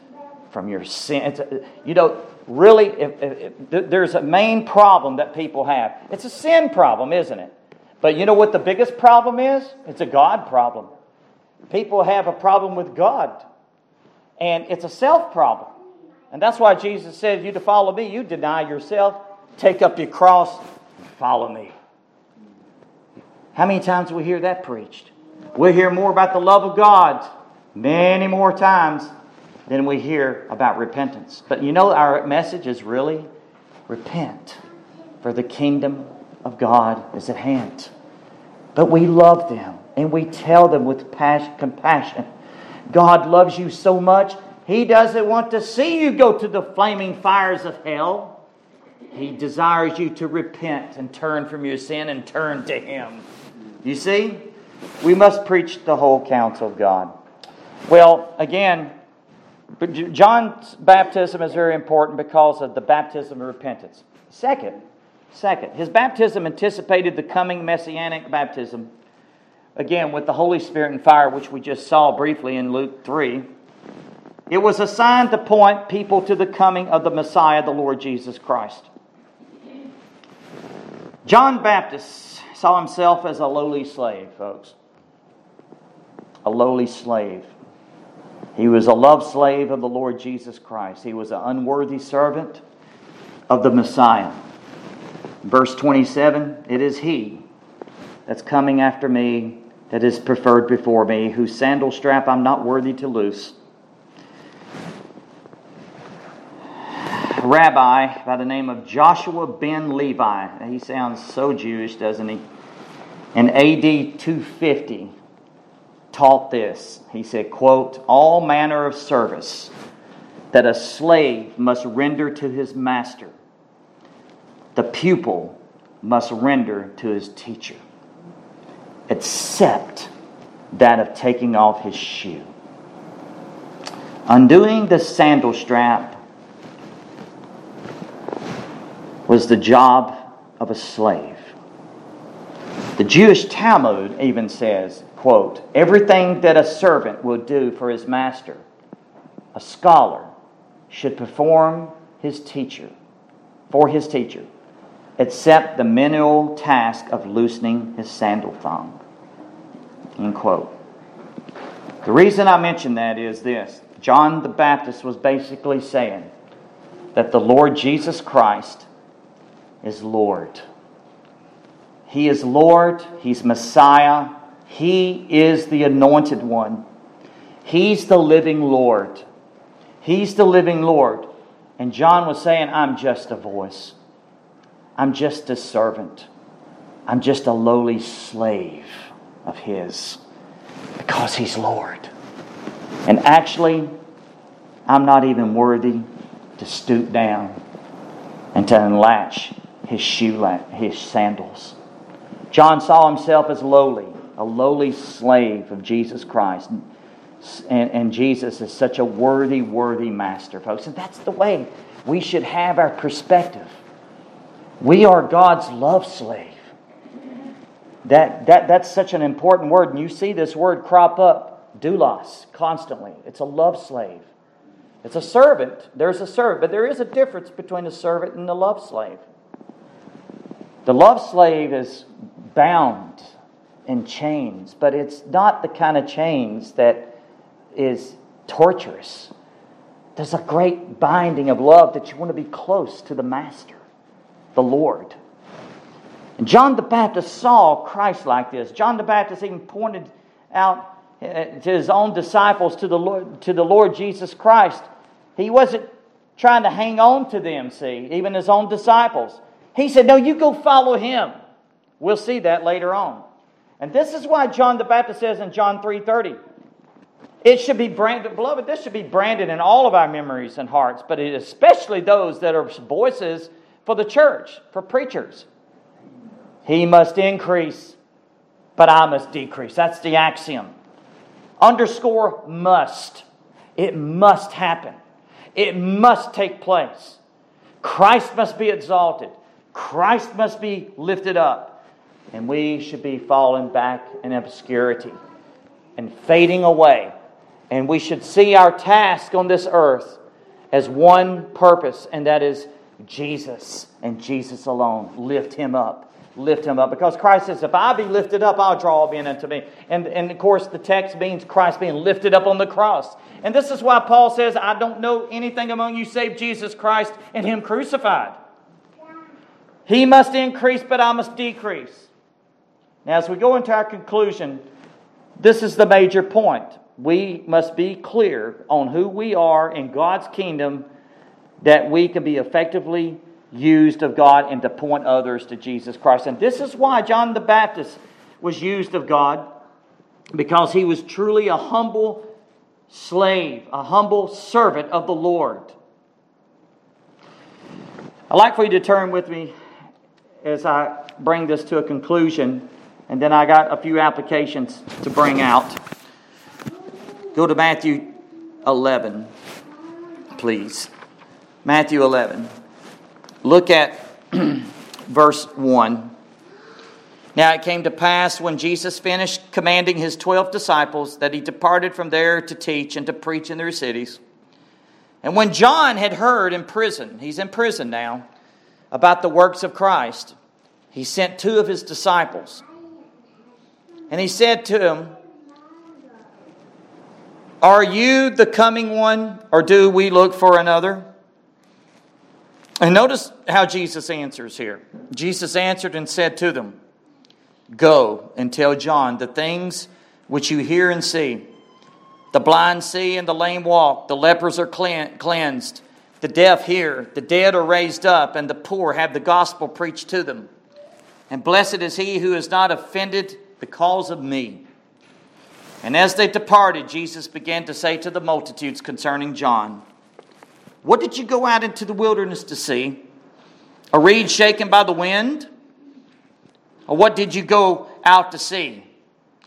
from your sin. you know, really, if, if, if, there's a main problem that people have. It's a sin problem, isn't it? But you know what the biggest problem is? It's a God problem. People have a problem with God, and it's a self problem. And that's why Jesus said, You to follow me, you deny yourself, take up your cross, and follow me. How many times do we hear that preached? We hear more about the love of God many more times than we hear about repentance. But you know, our message is really repent, for the kingdom of God is at hand. But we love them and we tell them with passion, compassion God loves you so much, He doesn't want to see you go to the flaming fires of hell. He desires you to repent and turn from your sin and turn to Him. You see? We must preach the whole counsel of God. Well, again, John's baptism is very important because of the baptism of repentance. Second, second, his baptism anticipated the coming messianic baptism, again with the Holy Spirit and fire, which we just saw briefly in Luke 3. It was a sign to point people to the coming of the Messiah, the Lord Jesus Christ. John Baptist saw himself as a lowly slave, folks. A lowly slave. He was a love slave of the Lord Jesus Christ. He was an unworthy servant of the Messiah. Verse 27 It is He that's coming after me that is preferred before me, whose sandal strap I'm not worthy to loose. Rabbi by the name of Joshua ben Levi. He sounds so Jewish, doesn't he? In AD 250, taught this. He said, quote, all manner of service that a slave must render to his master, the pupil must render to his teacher, except that of taking off his shoe. Undoing the sandal strap was the job of a slave. The Jewish Talmud even says quote, everything that a servant will do for his master, a scholar should perform his teacher, for his teacher, except the menial task of loosening his sandal thong. End quote. The reason I mention that is this John the Baptist was basically saying that the Lord Jesus Christ is Lord. He is Lord, He's Messiah, he is the anointed one. He's the living Lord. He's the living Lord. And John was saying, I'm just a voice. I'm just a servant. I'm just a lowly slave of His because He's Lord. And actually, I'm not even worthy to stoop down and to unlatch his shoe, his sandals. John saw himself as lowly a lowly slave of Jesus Christ. And, and Jesus is such a worthy, worthy master, folks. And that's the way we should have our perspective. We are God's love slave. That, that, that's such an important word. And you see this word crop up, doulos, constantly. It's a love slave. It's a servant. There's a servant. But there is a difference between a servant and a love slave. The love slave is bound in chains, but it's not the kind of chains that is torturous. There's a great binding of love that you want to be close to the Master, the Lord. And John the Baptist saw Christ like this. John the Baptist even pointed out uh, to his own disciples to the Lord, to the Lord Jesus Christ. He wasn't trying to hang on to them, see, even his own disciples. He said, No, you go follow him. We'll see that later on. And this is why John the Baptist says in John 3:30, it should be branded, beloved, this should be branded in all of our memories and hearts, but especially those that are voices for the church, for preachers. He must increase, but I must decrease. That's the axiom. Underscore must. It must happen. It must take place. Christ must be exalted. Christ must be lifted up and we should be falling back in obscurity and fading away. And we should see our task on this earth as one purpose, and that is Jesus and Jesus alone. Lift him up. Lift him up. Because Christ says, If I be lifted up, I'll draw men unto me. And, and of course, the text means Christ being lifted up on the cross. And this is why Paul says, I don't know anything among you save Jesus Christ and him crucified. He must increase, but I must decrease. Now, as we go into our conclusion, this is the major point. We must be clear on who we are in God's kingdom that we can be effectively used of God and to point others to Jesus Christ. And this is why John the Baptist was used of God because he was truly a humble slave, a humble servant of the Lord. I'd like for you to turn with me as I bring this to a conclusion, and then I got a few applications to bring out. Go to Matthew 11, please. Matthew 11. Look at verse 1. Now it came to pass when Jesus finished commanding his twelve disciples that he departed from there to teach and to preach in their cities. And when John had heard in prison, he's in prison now, about the works of Christ, he sent two of his disciples. And he said to him, Are you the coming one, or do we look for another? And notice how Jesus answers here. Jesus answered and said to them, Go and tell John the things which you hear and see. The blind see and the lame walk. The lepers are cleansed. The deaf hear. The dead are raised up. And the poor have the gospel preached to them. And blessed is he who is not offended because of me. And as they departed, Jesus began to say to the multitudes concerning John, What did you go out into the wilderness to see? A reed shaken by the wind? Or what did you go out to see?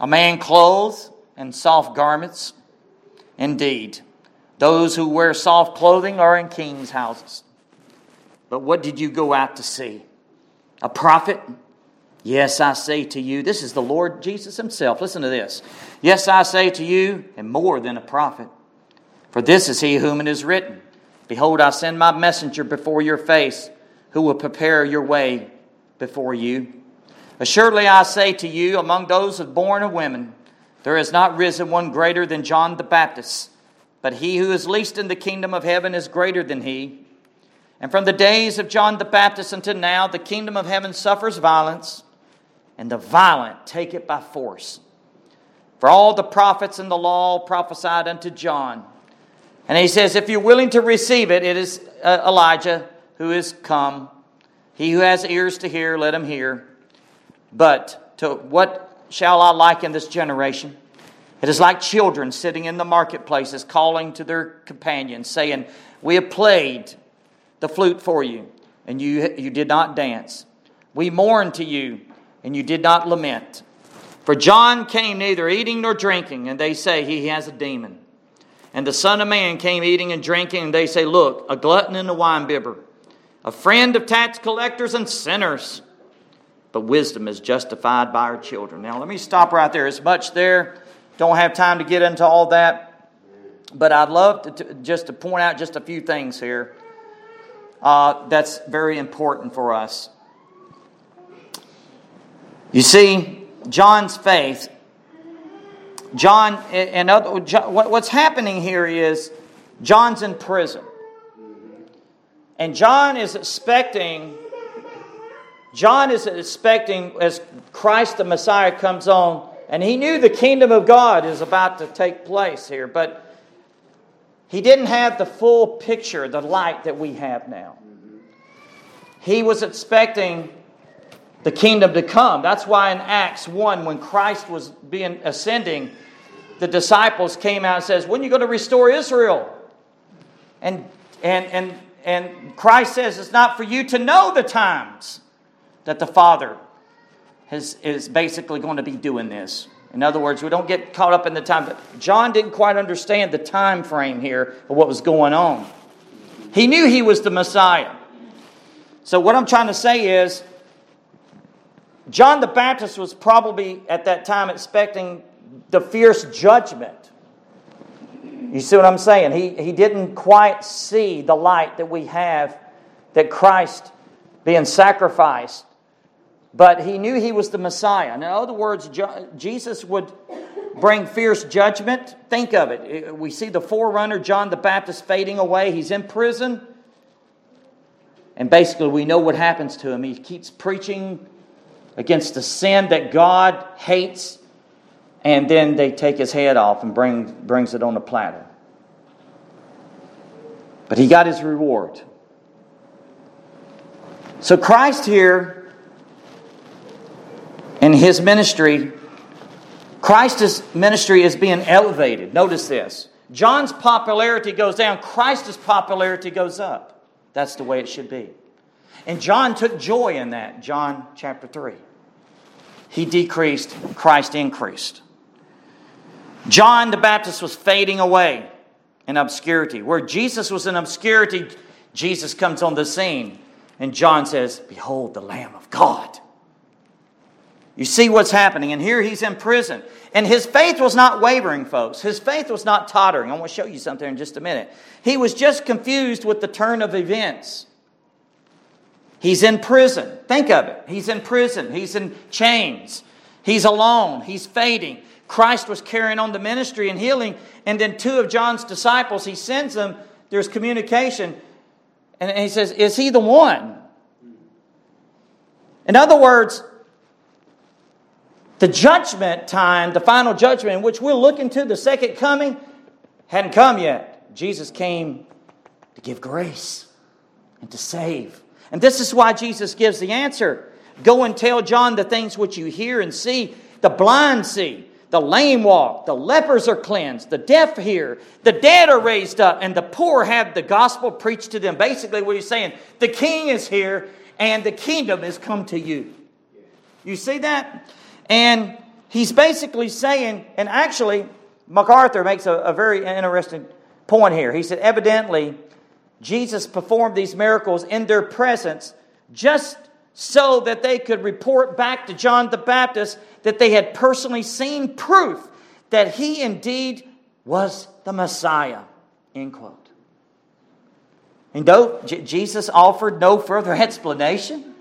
A man clothed in soft garments? Indeed, those who wear soft clothing are in kings' houses. But what did you go out to see? A prophet? Yes, I say to you, this is the Lord Jesus Himself. Listen to this. Yes, I say to you, and more than a prophet. For this is He whom it is written Behold, I send my messenger before your face, who will prepare your way before you. Assuredly, I say to you, among those born of women, there has not risen one greater than John the Baptist, but he who is least in the kingdom of heaven is greater than he. And from the days of John the Baptist until now, the kingdom of heaven suffers violence, and the violent take it by force. For all the prophets and the law prophesied unto John. And he says, If you're willing to receive it, it is uh, Elijah who is come. He who has ears to hear, let him hear. But to what shall I liken this generation? It is like children sitting in the marketplaces calling to their companions, saying, We have played the flute for you, and you, you did not dance. We mourned to you, and you did not lament. For John came neither eating nor drinking, and they say he has a demon. And the Son of Man came eating and drinking, and they say, Look, a glutton and a winebibber, a friend of tax collectors and sinners but wisdom is justified by her children. Now, let me stop right there. It's much there. Don't have time to get into all that. But I'd love to, to just to point out just a few things here uh, that's very important for us. You see, John's faith, John, and other, what's happening here is John's in prison. And John is expecting John is expecting as Christ the Messiah comes on, and he knew the kingdom of God is about to take place here, but he didn't have the full picture, the light that we have now. He was expecting the kingdom to come. That's why in Acts 1, when Christ was being ascending, the disciples came out and says, When are you going to restore Israel? And and and and Christ says it's not for you to know the times that the Father has, is basically going to be doing this. In other words, we don't get caught up in the time. But John didn't quite understand the time frame here of what was going on. He knew he was the Messiah. So, what I'm trying to say is, John the Baptist was probably at that time expecting the fierce judgment. You see what I'm saying? He, he didn't quite see the light that we have that Christ being sacrificed but he knew he was the Messiah. In other words, Jesus would bring fierce judgment. Think of it. Uh, we see the forerunner, John the Baptist, fading away. He's in prison. And basically, we know what happens to him. He keeps preaching against the sin that God hates, and then they take his head off and bring, brings it on a platter. But he got his reward. So Christ here in his ministry, Christ's ministry is being elevated. Notice this. John's popularity goes down, Christ's popularity goes up. That's the way it should be. And John took joy in that, John chapter 3. He decreased, Christ increased. John the Baptist was fading away in obscurity. Where Jesus was in obscurity, Jesus comes on the scene. And John says, Behold the Lamb of God. You see what's happening. And here he's in prison. And his faith was not wavering, folks. His faith was not tottering. I want to show you something in just a minute. He was just confused with the turn of events. He's in prison. Think of it. He's in prison. He's in chains. He's alone. He's fading. Christ was carrying on the ministry and healing. And then two of John's disciples, he sends them. There's communication. And he says, Is he the one? In other words, the judgment time, the final judgment which we'll look into the second coming, hadn't come yet. Jesus came to give grace and to save. And this is why Jesus gives the answer Go and tell John the things which you hear and see. The blind see, the lame walk, the lepers are cleansed, the deaf hear, the dead are raised up, and the poor have the gospel preached to them. Basically, what he's saying, the king is here and the kingdom has come to you. You see that? And he's basically saying, and actually, MacArthur makes a, a very interesting point here. He said, evidently, Jesus performed these miracles in their presence just so that they could report back to John the Baptist that they had personally seen proof that he indeed was the Messiah. End quote. And though Jesus offered no further explanation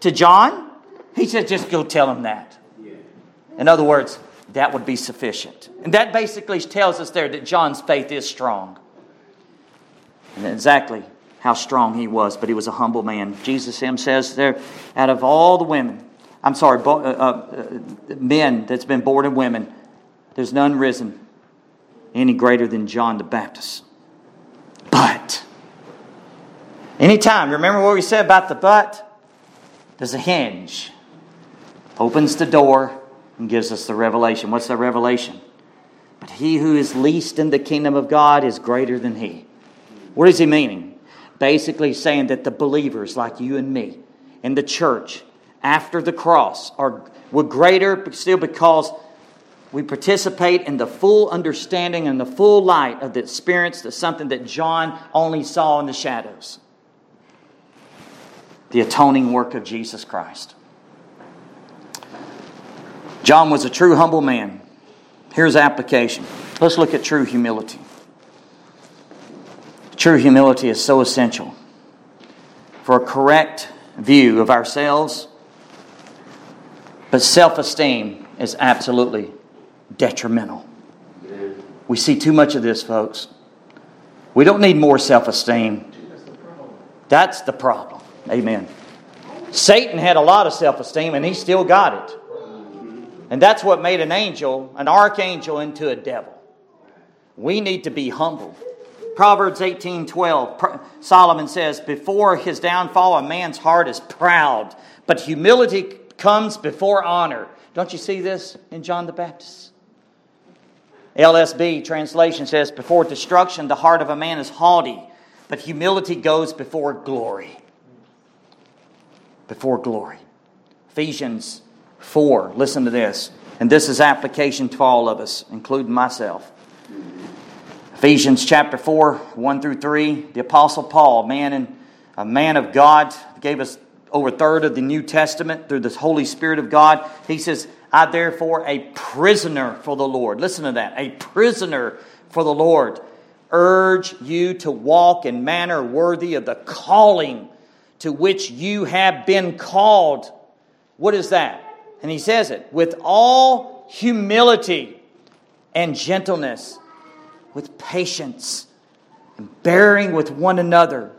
to John, he said, just go tell him that. In other words, that would be sufficient. And that basically tells us there that John's faith is strong. And exactly how strong he was, but he was a humble man. Jesus him says there, out of all the women, I'm sorry, uh, uh, uh, men that's been born of women, there's none risen any greater than John the Baptist. But, anytime, remember what we said about the but? There's a hinge. Opens the door and gives us the revelation. What's the revelation? But he who is least in the kingdom of God is greater than he. What is he meaning? Basically, saying that the believers like you and me in the church after the cross are were greater still because we participate in the full understanding and the full light of the experience that's something that John only saw in the shadows. The atoning work of Jesus Christ. John was a true humble man. Here's application. Let's look at true humility. True humility is so essential for a correct view of ourselves, but self esteem is absolutely detrimental. We see too much of this, folks. We don't need more self esteem. That's the problem. Amen. Satan had a lot of self esteem and he still got it. And that's what made an angel, an archangel, into a devil. We need to be humble. Proverbs 18 12, Solomon says, Before his downfall, a man's heart is proud, but humility comes before honor. Don't you see this in John the Baptist? LSB translation says, Before destruction, the heart of a man is haughty, but humility goes before glory. Before glory. Ephesians 4, listen to this. And this is application to all of us, including myself. Ephesians chapter 4, 1 through 3, the Apostle Paul, man and a man of God, gave us over a third of the New Testament through the Holy Spirit of God. He says, I therefore, a prisoner for the Lord. Listen to that. A prisoner for the Lord. Urge you to walk in manner worthy of the calling to which you have been called. What is that? And he says it with all humility and gentleness with patience and bearing with one another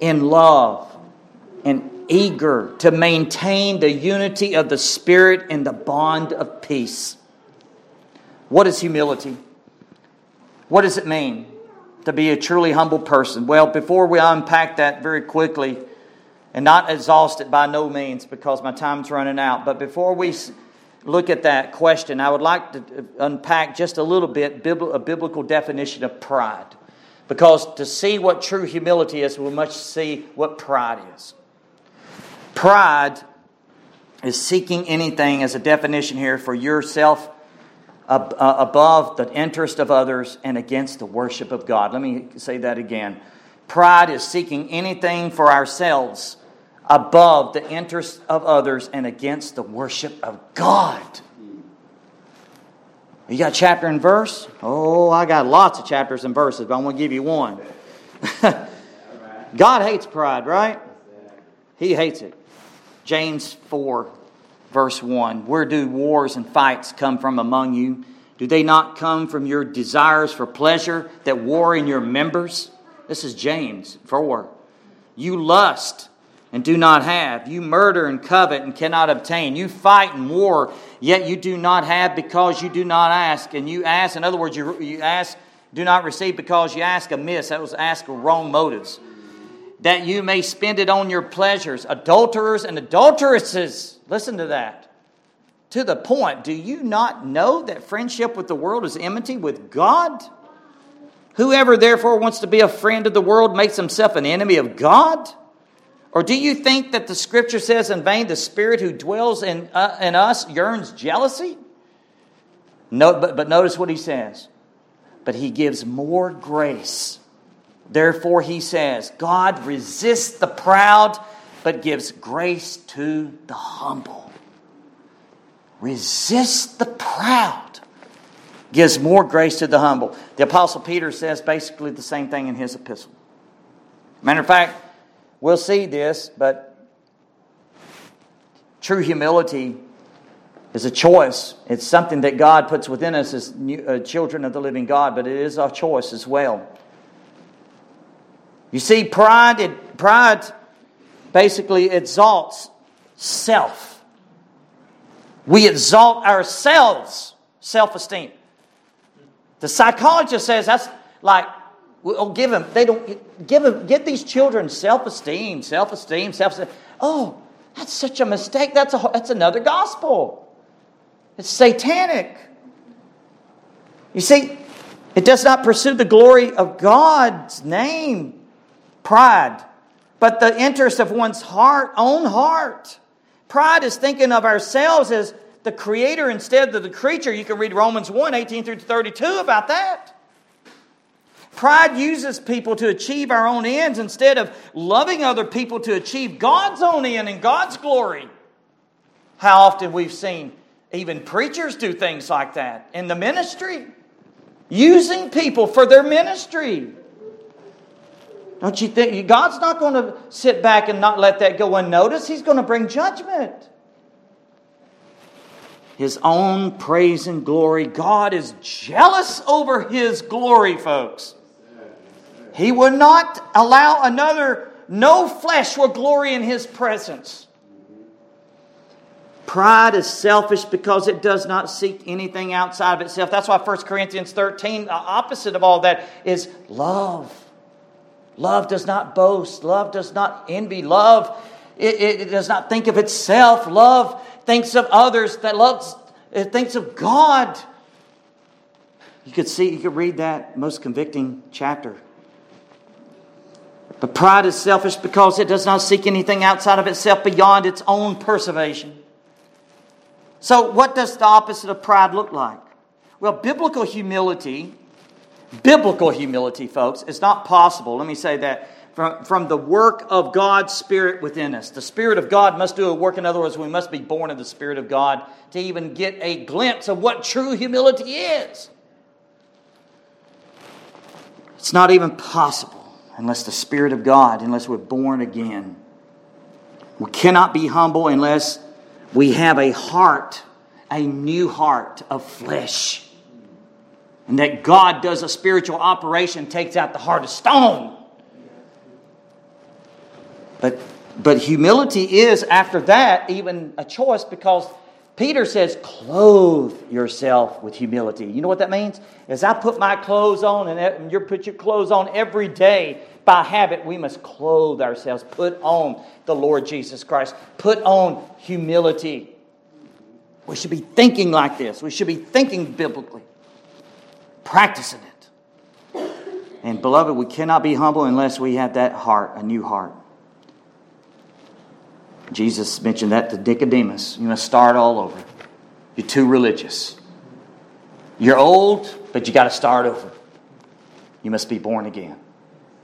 in love and eager to maintain the unity of the Spirit in the bond of peace. What is humility? What does it mean to be a truly humble person? Well, before we unpack that very quickly, and not exhausted by no means because my time's running out, but before we look at that question, I would like to unpack just a little bit a biblical definition of pride. Because to see what true humility is, we must see what pride is. Pride is seeking anything, as a definition here, for yourself uh, above the interest of others and against the worship of God. Let me say that again. Pride is seeking anything for ourselves above the interests of others and against the worship of God. You got chapter and verse? Oh, I got lots of chapters and verses, but I'm going to give you one. God hates pride, right? He hates it. James 4, verse 1. Where do wars and fights come from among you? Do they not come from your desires for pleasure that war in your members? This is James 4. You lust and do not have. You murder and covet and cannot obtain. You fight and war, yet you do not have because you do not ask. And you ask, in other words, you, you ask, do not receive because you ask amiss. That was ask wrong motives. That you may spend it on your pleasures. Adulterers and adulteresses, listen to that. To the point, do you not know that friendship with the world is enmity with God? Whoever therefore wants to be a friend of the world makes himself an enemy of God? Or do you think that the scripture says in vain, the spirit who dwells in, uh, in us yearns jealousy? No, but, but notice what he says. But he gives more grace. Therefore, he says, God resists the proud, but gives grace to the humble. Resist the proud gives more grace to the humble. The Apostle Peter says basically the same thing in his epistle. Matter of fact, we'll see this, but true humility is a choice. It's something that God puts within us as new, uh, children of the living God, but it is our choice as well. You see, pride, it, pride basically exalts self. We exalt ourselves, self esteem. The psychologist says that's like, oh, give them, they don't, give them, get these children self esteem, self esteem, self esteem. Oh, that's such a mistake. That's, a, that's another gospel. It's satanic. You see, it does not pursue the glory of God's name, pride, but the interest of one's heart, own heart. Pride is thinking of ourselves as the creator instead of the creature. You can read Romans 1 18 through 32 about that. Pride uses people to achieve our own ends instead of loving other people to achieve God's own end and God's glory. How often we've seen even preachers do things like that in the ministry, using people for their ministry. Don't you think God's not going to sit back and not let that go unnoticed? He's going to bring judgment his own praise and glory. God is jealous over his glory, folks. He would not allow another, no flesh will glory in his presence. Pride is selfish because it does not seek anything outside of itself. That's why 1 Corinthians 13, the opposite of all that, is love. Love does not boast. Love does not envy. Love, it, it, it does not think of itself. Love thinks of others, that loves, it thinks of God. You could see, you could read that most convicting chapter. But pride is selfish because it does not seek anything outside of itself beyond its own preservation. So, what does the opposite of pride look like? Well, biblical humility, biblical humility, folks, is not possible. Let me say that from, from the work of God's Spirit within us. The Spirit of God must do a work. In other words, we must be born of the Spirit of God to even get a glimpse of what true humility is. It's not even possible unless the Spirit of God, unless we're born again. We cannot be humble unless we have a heart, a new heart of flesh. And that God does a spiritual operation, takes out the heart of stone but, but humility is, after that, even a choice because Peter says, clothe yourself with humility. You know what that means? As I put my clothes on and you put your clothes on every day, by habit, we must clothe ourselves, put on the Lord Jesus Christ, put on humility. We should be thinking like this. We should be thinking biblically, practicing it. And beloved, we cannot be humble unless we have that heart, a new heart. Jesus mentioned that to Nicodemus. You must start all over. You're too religious. You're old, but you got to start over. You must be born again.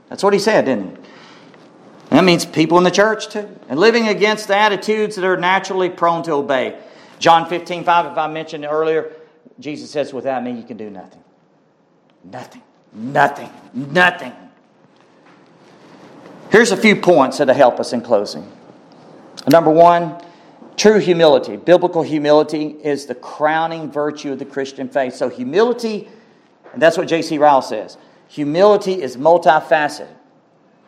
That's what he said, didn't he? that means people in the church too. And living against the attitudes that are naturally prone to obey. John 15, 5, if I mentioned earlier, Jesus says, Without me, you can do nothing. Nothing. Nothing. Nothing. Here's a few points that'll help us in closing. Number one, true humility. Biblical humility is the crowning virtue of the Christian faith. So, humility, and that's what J.C. Ryle says humility is multifaceted.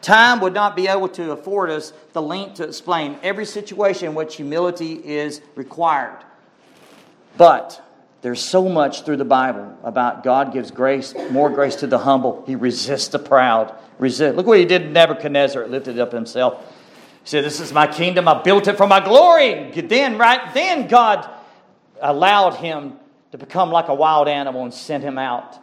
Time would not be able to afford us the length to explain every situation in which humility is required. But there's so much through the Bible about God gives grace, more grace to the humble. He resists the proud. Resist. Look what he did to Nebuchadnezzar. It lifted up himself. He said, This is my kingdom. I built it for my glory. Then, right then, God allowed him to become like a wild animal and sent him out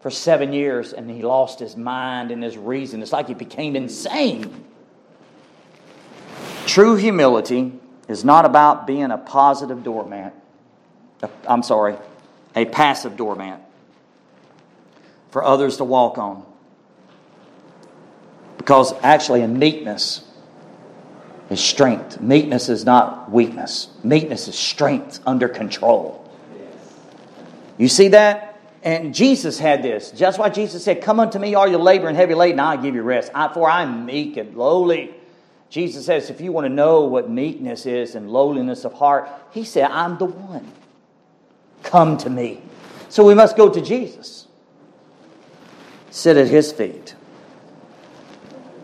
for seven years, and he lost his mind and his reason. It's like he became insane. True humility is not about being a positive doormat I'm sorry, a passive doormat for others to walk on. Because actually, in meekness is strength. Meekness is not weakness, meekness is strength under control. You see that? And Jesus had this. That's why Jesus said, Come unto me, all you labor and heavy laden, I'll give you rest. I, for I'm meek and lowly. Jesus says, if you want to know what meekness is and lowliness of heart, he said, I'm the one. Come to me. So we must go to Jesus, sit at his feet.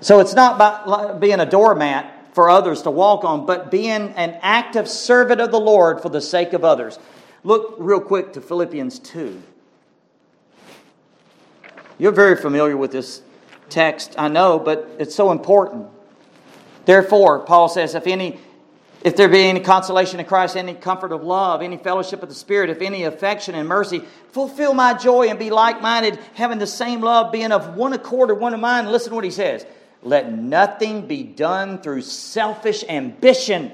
So it's not about being a doormat for others to walk on, but being an active servant of the Lord for the sake of others. Look real quick to Philippians 2. You're very familiar with this text, I know, but it's so important. Therefore, Paul says, if any if there be any consolation in Christ, any comfort of love, any fellowship of the Spirit, if any affection and mercy, fulfill my joy and be like minded, having the same love, being of one accord or one of mind. Listen to what he says. Let nothing be done through selfish ambition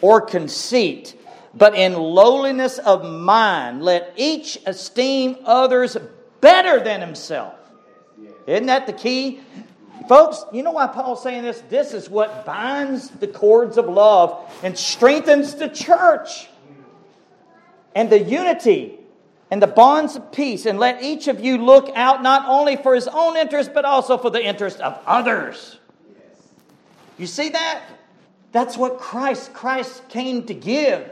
or conceit, but in lowliness of mind, let each esteem others better than himself. Isn't that the key? Folks, you know why Paul's saying this? This is what binds the cords of love and strengthens the church and the unity and the bonds of peace. And let each of you look out not only for his own interest, but also for the interest of others. You see that? That's what Christ, Christ came to give.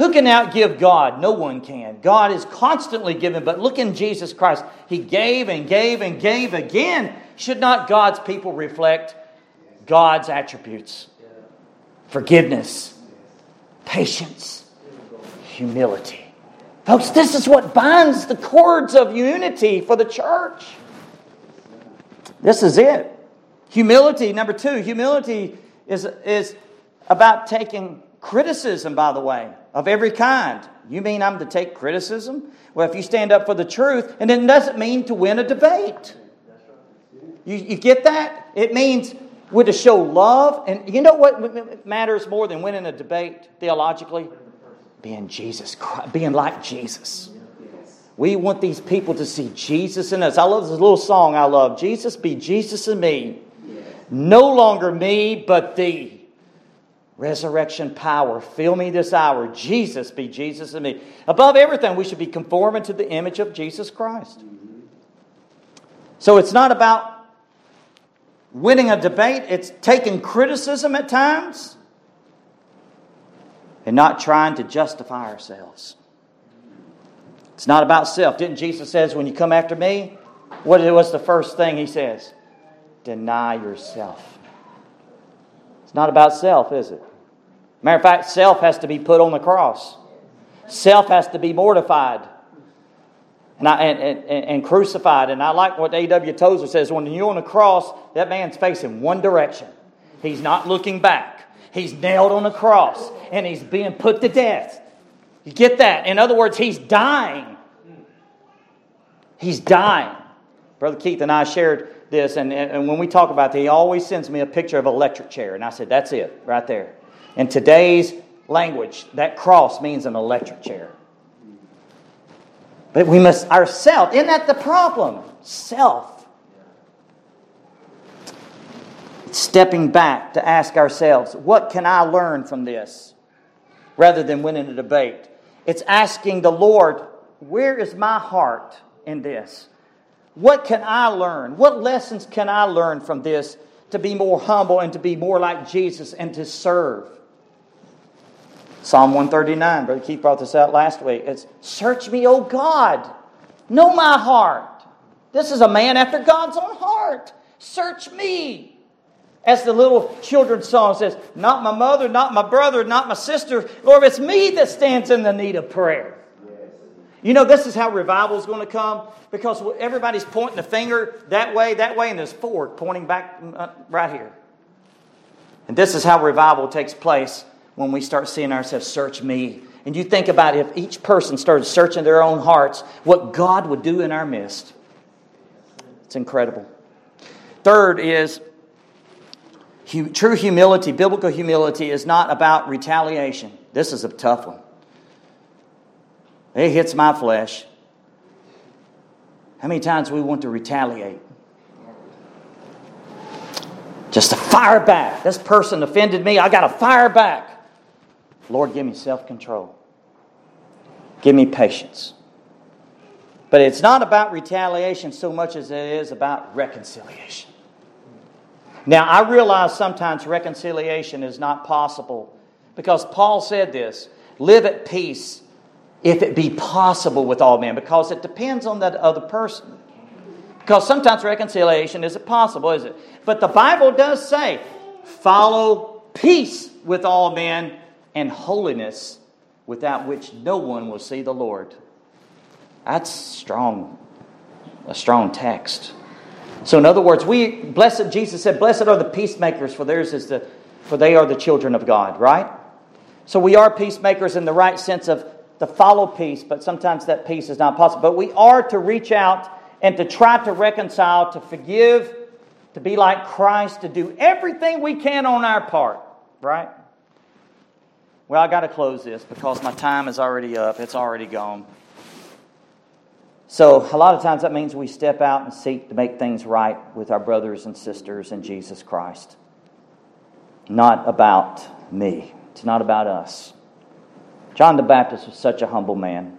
Who can outgive God? No one can. God is constantly giving, but look in Jesus Christ. He gave and gave and gave again. Should not God's people reflect God's attributes? Forgiveness, patience, humility. Folks, this is what binds the cords of unity for the church. This is it. Humility, number two, humility is, is about taking criticism, by the way, of every kind. You mean I'm to take criticism? Well, if you stand up for the truth, and it doesn't mean to win a debate. You, you get that? It means we're to show love. And you know what matters more than winning a debate theologically? Being Jesus, Christ, being like Jesus. We want these people to see Jesus in us. I love this little song I love Jesus, be Jesus in me. No longer me, but thee. Resurrection power, fill me this hour. Jesus, be Jesus in me. Above everything, we should be conforming to the image of Jesus Christ. So it's not about winning a debate, it's taking criticism at times and not trying to justify ourselves. It's not about self. Didn't Jesus says, when you come after me, what was the first thing he says? Deny yourself. It's not about self, is it? Matter of fact, self has to be put on the cross. Self has to be mortified and, I, and, and, and, crucified. And I like what A.W. Tozer says when you're on the cross, that man's facing one direction. He's not looking back. He's nailed on the cross and he's being put to death. You get that? In other words, he's dying. He's dying. Brother Keith and I shared this, and, and when we talk about that, he always sends me a picture of an electric chair. And I said, That's it, right there. In today's language, that cross means an electric chair. But we must, ourselves, isn't that the problem? Self. Stepping back to ask ourselves, what can I learn from this? Rather than winning a debate. It's asking the Lord, where is my heart in this? What can I learn? What lessons can I learn from this to be more humble and to be more like Jesus and to serve? Psalm 139, Brother Keith brought this out last week. It's Search me, O God. Know my heart. This is a man after God's own heart. Search me. As the little children's song says, Not my mother, not my brother, not my sister. Lord, it's me that stands in the need of prayer. You know, this is how revival is going to come because everybody's pointing the finger that way, that way, and there's forward pointing back uh, right here. And this is how revival takes place when we start seeing ourselves, search me. And you think about if each person started searching their own hearts, what God would do in our midst. It's incredible. Third is true humility, biblical humility, is not about retaliation. This is a tough one. It hits my flesh. How many times we want to retaliate? Just to fire back. This person offended me. I got to fire back. Lord, give me self control. Give me patience. But it's not about retaliation so much as it is about reconciliation. Now, I realize sometimes reconciliation is not possible because Paul said this live at peace if it be possible with all men, because it depends on that other person. Because sometimes reconciliation isn't possible, is it? But the Bible does say, follow peace with all men and holiness without which no one will see the Lord. That's strong, a strong text. So, in other words, we blessed. Jesus said, "Blessed are the peacemakers, for theirs is the, for they are the children of God." Right. So we are peacemakers in the right sense of to follow peace, but sometimes that peace is not possible. But we are to reach out and to try to reconcile, to forgive, to be like Christ, to do everything we can on our part. Right. Well, I got to close this because my time is already up. It's already gone. So, a lot of times that means we step out and seek to make things right with our brothers and sisters in Jesus Christ. Not about me, it's not about us. John the Baptist was such a humble man.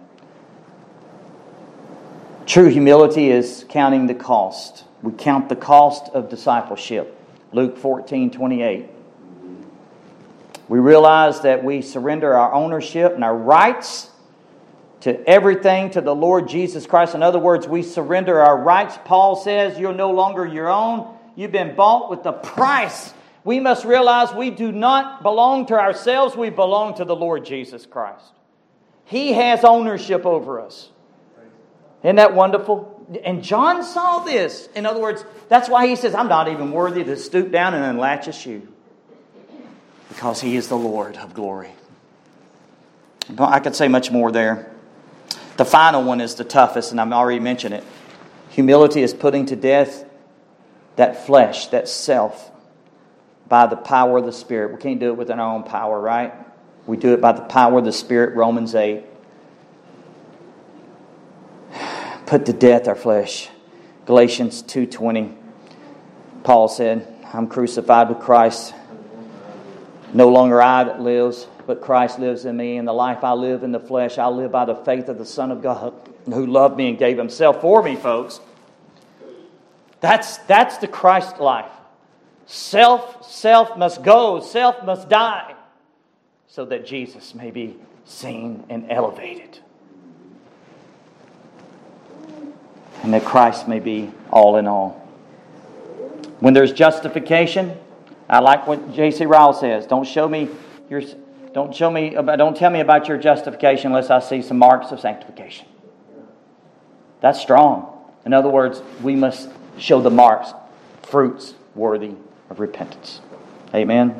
True humility is counting the cost. We count the cost of discipleship. Luke 14 28. We realize that we surrender our ownership and our rights to everything to the Lord Jesus Christ. In other words, we surrender our rights. Paul says, You're no longer your own. You've been bought with the price. We must realize we do not belong to ourselves, we belong to the Lord Jesus Christ. He has ownership over us. Isn't that wonderful? And John saw this. In other words, that's why he says, I'm not even worthy to stoop down and unlatch a shoe because he is the Lord of glory. I could say much more there. The final one is the toughest, and I've already mentioned it. Humility is putting to death that flesh, that self, by the power of the Spirit. We can't do it within our own power, right? We do it by the power of the Spirit, Romans 8. Put to death our flesh. Galatians 2:20. Paul said, I'm crucified with Christ. No longer I that lives, but Christ lives in me. And the life I live in the flesh, I live by the faith of the Son of God who loved me and gave himself for me, folks. That's, that's the Christ life. Self, self must go, self must die, so that Jesus may be seen and elevated. And that Christ may be all in all. When there's justification, I like what J.C. Ryle says. Don't show me your, don't show me, don't tell me about your justification unless I see some marks of sanctification. That's strong. In other words, we must show the marks, fruits worthy of repentance. Amen.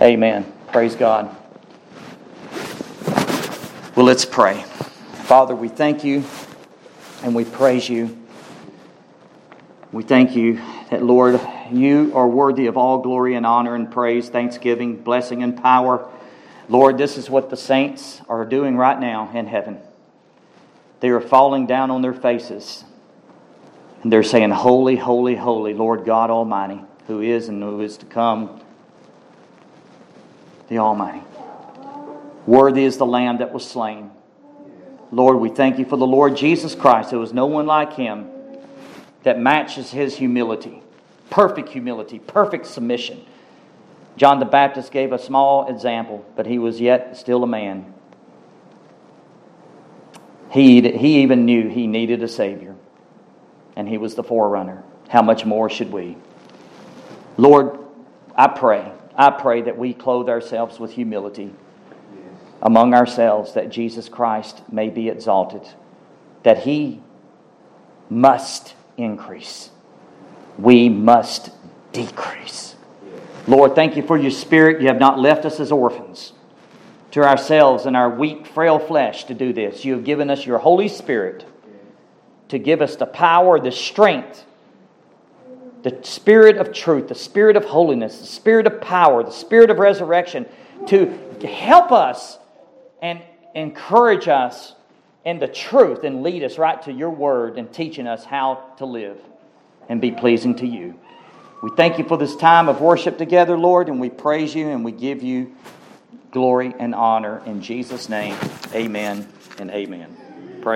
Amen. Praise God. Well, let's pray. Father, we thank you and we praise you We thank you that, Lord, you are worthy of all glory and honor and praise, thanksgiving, blessing, and power. Lord, this is what the saints are doing right now in heaven. They are falling down on their faces and they're saying, Holy, holy, holy, Lord God Almighty, who is and who is to come, the Almighty. Worthy is the Lamb that was slain. Lord, we thank you for the Lord Jesus Christ. There was no one like him that matches his humility. Perfect humility, perfect submission. John the Baptist gave a small example, but he was yet still a man. He, he even knew he needed a Savior, and he was the forerunner. How much more should we? Lord, I pray, I pray that we clothe ourselves with humility among ourselves, that Jesus Christ may be exalted, that he must increase. We must decrease. Lord, thank you for your spirit. You have not left us as orphans to ourselves and our weak, frail flesh to do this. You have given us your Holy Spirit to give us the power, the strength, the spirit of truth, the spirit of holiness, the spirit of power, the spirit of resurrection to help us and encourage us in the truth and lead us right to your word and teaching us how to live and be pleasing to you. We thank you for this time of worship together, Lord, and we praise you and we give you glory and honor in Jesus' name. Amen and amen.